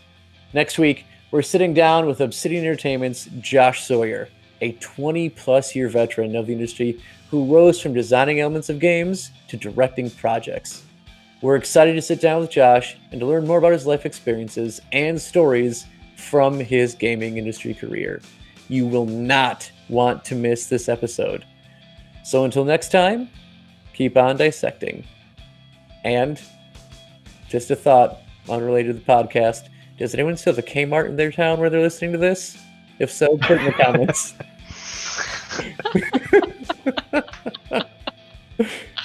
Next week, we're sitting down with Obsidian Entertainment's Josh Sawyer, a 20 plus year veteran of the industry who rose from designing elements of games to directing projects. We're excited to sit down with Josh and to learn more about his life experiences and stories from his gaming industry career. You will not want to miss this episode. So until next time, keep on dissecting. And just a thought unrelated to the podcast. Does anyone still have a Kmart in their town where they're listening to this? If so, put it in the comments.